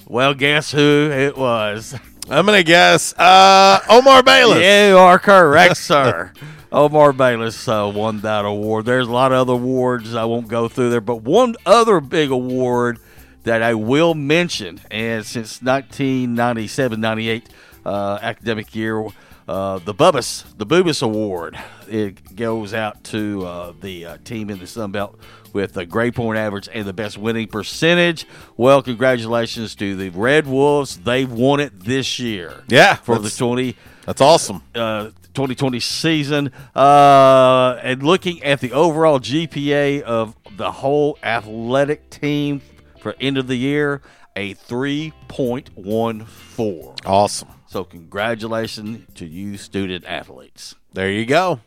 Well, guess who it was? I'm gonna guess uh, Omar Bayless. You are correct, sir. Omar Bayless uh, won that award. There's a lot of other awards I won't go through there, but one other big award that I will mention, and since 1997-98 uh, academic year, uh, the Bubas, the Bubas Award, it goes out to uh, the uh, team in the Sun Belt with the grade point average and the best winning percentage. Well, congratulations to the Red Wolves. They've won it this year. Yeah, for the 20 That's awesome. uh, 2020 season. Uh, and looking at the overall GPA of the whole athletic team for end of the year, a 3.14. Awesome. So congratulations to you student athletes. There you go.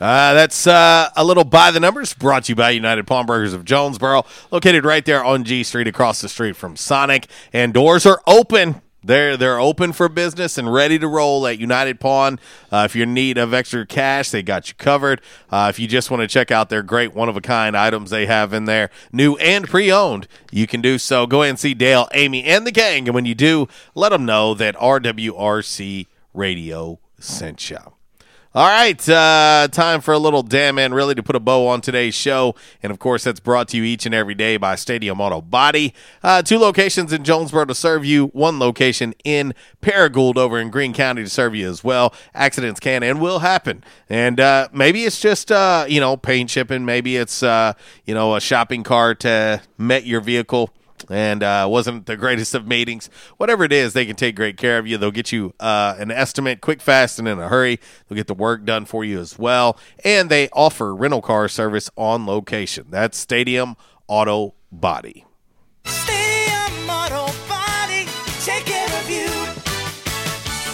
Uh, that's uh, a little by the numbers brought to you by United Pawnbrokers of Jonesboro, located right there on G Street across the street from Sonic. And doors are open. They're they're open for business and ready to roll at United Pawn. Uh, if you're in need of extra cash, they got you covered. Uh, if you just want to check out their great one of a kind items they have in there, new and pre owned, you can do so. Go ahead and see Dale, Amy, and the gang. And when you do, let them know that RWRC Radio sent you. All right, uh, time for a little damn man really to put a bow on today's show. And of course, that's brought to you each and every day by Stadium Auto Body. Uh, two locations in Jonesboro to serve you, one location in Paragould over in Greene County to serve you as well. Accidents can and will happen. And uh, maybe it's just, uh, you know, paint shipping. Maybe it's, uh, you know, a shopping cart met your vehicle and uh, wasn't the greatest of meetings. Whatever it is, they can take great care of you. They'll get you uh, an estimate quick, fast, and in a hurry. They'll get the work done for you as well. And they offer rental car service on location. That's Stadium Auto Body.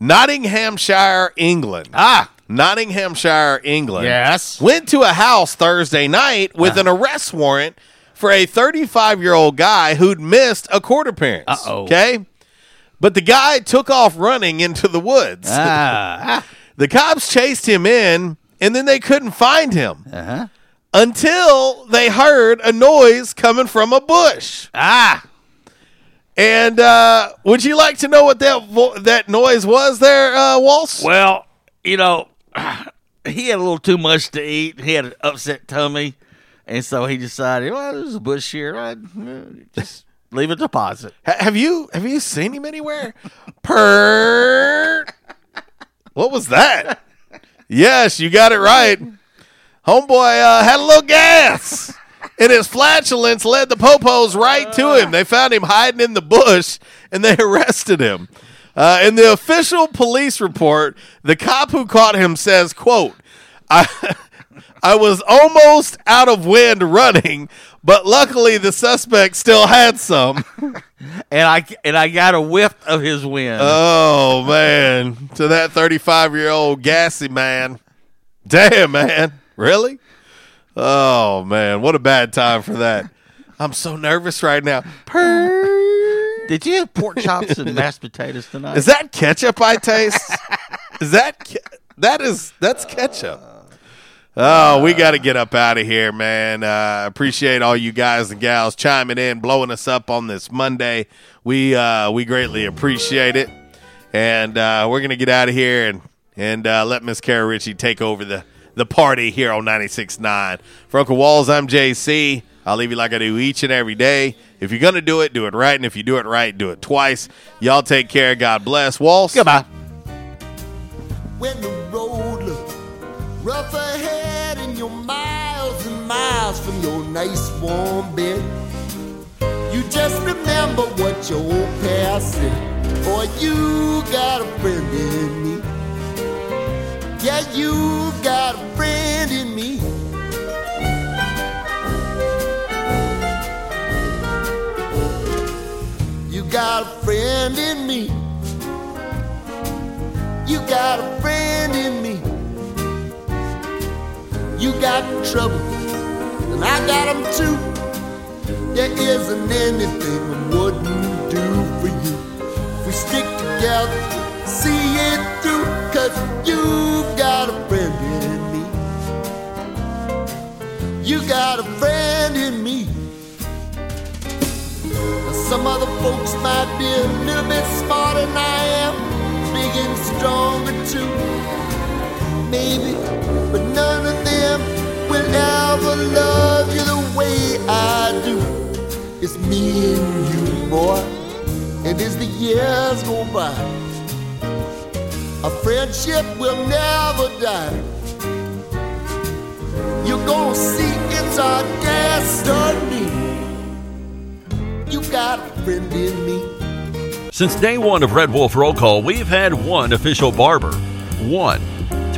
Nottinghamshire, England. Ah. Nottinghamshire, England. Yes. Went to a house Thursday night with an arrest warrant for a 35 year old guy who'd missed a court appearance. Uh-oh. Okay. But the guy took off running into the woods. Ah. the cops chased him in, and then they couldn't find him Uh-huh. until they heard a noise coming from a bush. Ah. And uh, would you like to know what that vo- that noise was there, uh, Waltz? Well, you know, he had a little too much to eat. He had an upset tummy, and so he decided, well, there's a bush here. Uh, just leave a deposit. Ha- have you have you seen him anywhere? Per. What was that? Yes, you got it right. Homeboy uh, had a little gas, and his flatulence led the popos right to him. They found him hiding in the bush, and they arrested him. Uh, in the official police report, the cop who caught him says, "quote I." I was almost out of wind running, but luckily the suspect still had some. and I and I got a whiff of his wind. Oh man, to that 35 year old gassy man. Damn man, really? Oh man, what a bad time for that. I'm so nervous right now. Did you have pork chops and mashed potatoes tonight? Is that ketchup I taste? is that ke- that is that's ketchup? Oh, we got to get up out of here, man. Uh, appreciate all you guys and gals chiming in, blowing us up on this Monday. We uh, we greatly appreciate it, and uh, we're gonna get out of here and and uh, let Miss Kara Ritchie take over the the party here on 96.9. For Uncle Walls, I'm JC. I'll leave you like I do each and every day. If you're gonna do it, do it right, and if you do it right, do it twice. Y'all take care. God bless. Walls. Goodbye. When the road looks rough ahead and you're miles and miles from your nice warm bed, you just remember what your old past said. Boy, you got a friend in me. Yeah, you got a friend in me. You got a friend in me. You got a friend in me. You got trouble, and I got them too. There isn't anything I wouldn't do for you. We stick together, see it through, cause you've got a friend in me. You got a friend in me. Now, some other folks might be a little bit smarter than I am, big and stronger too. Maybe, but none of them will ever love you the way I do. It's me and you, boy, and as the years go by, a friendship will never die. You're gonna see it's our destiny. You got a friend in me. Since day one of Red Wolf Roll Call, we've had one official barber. One.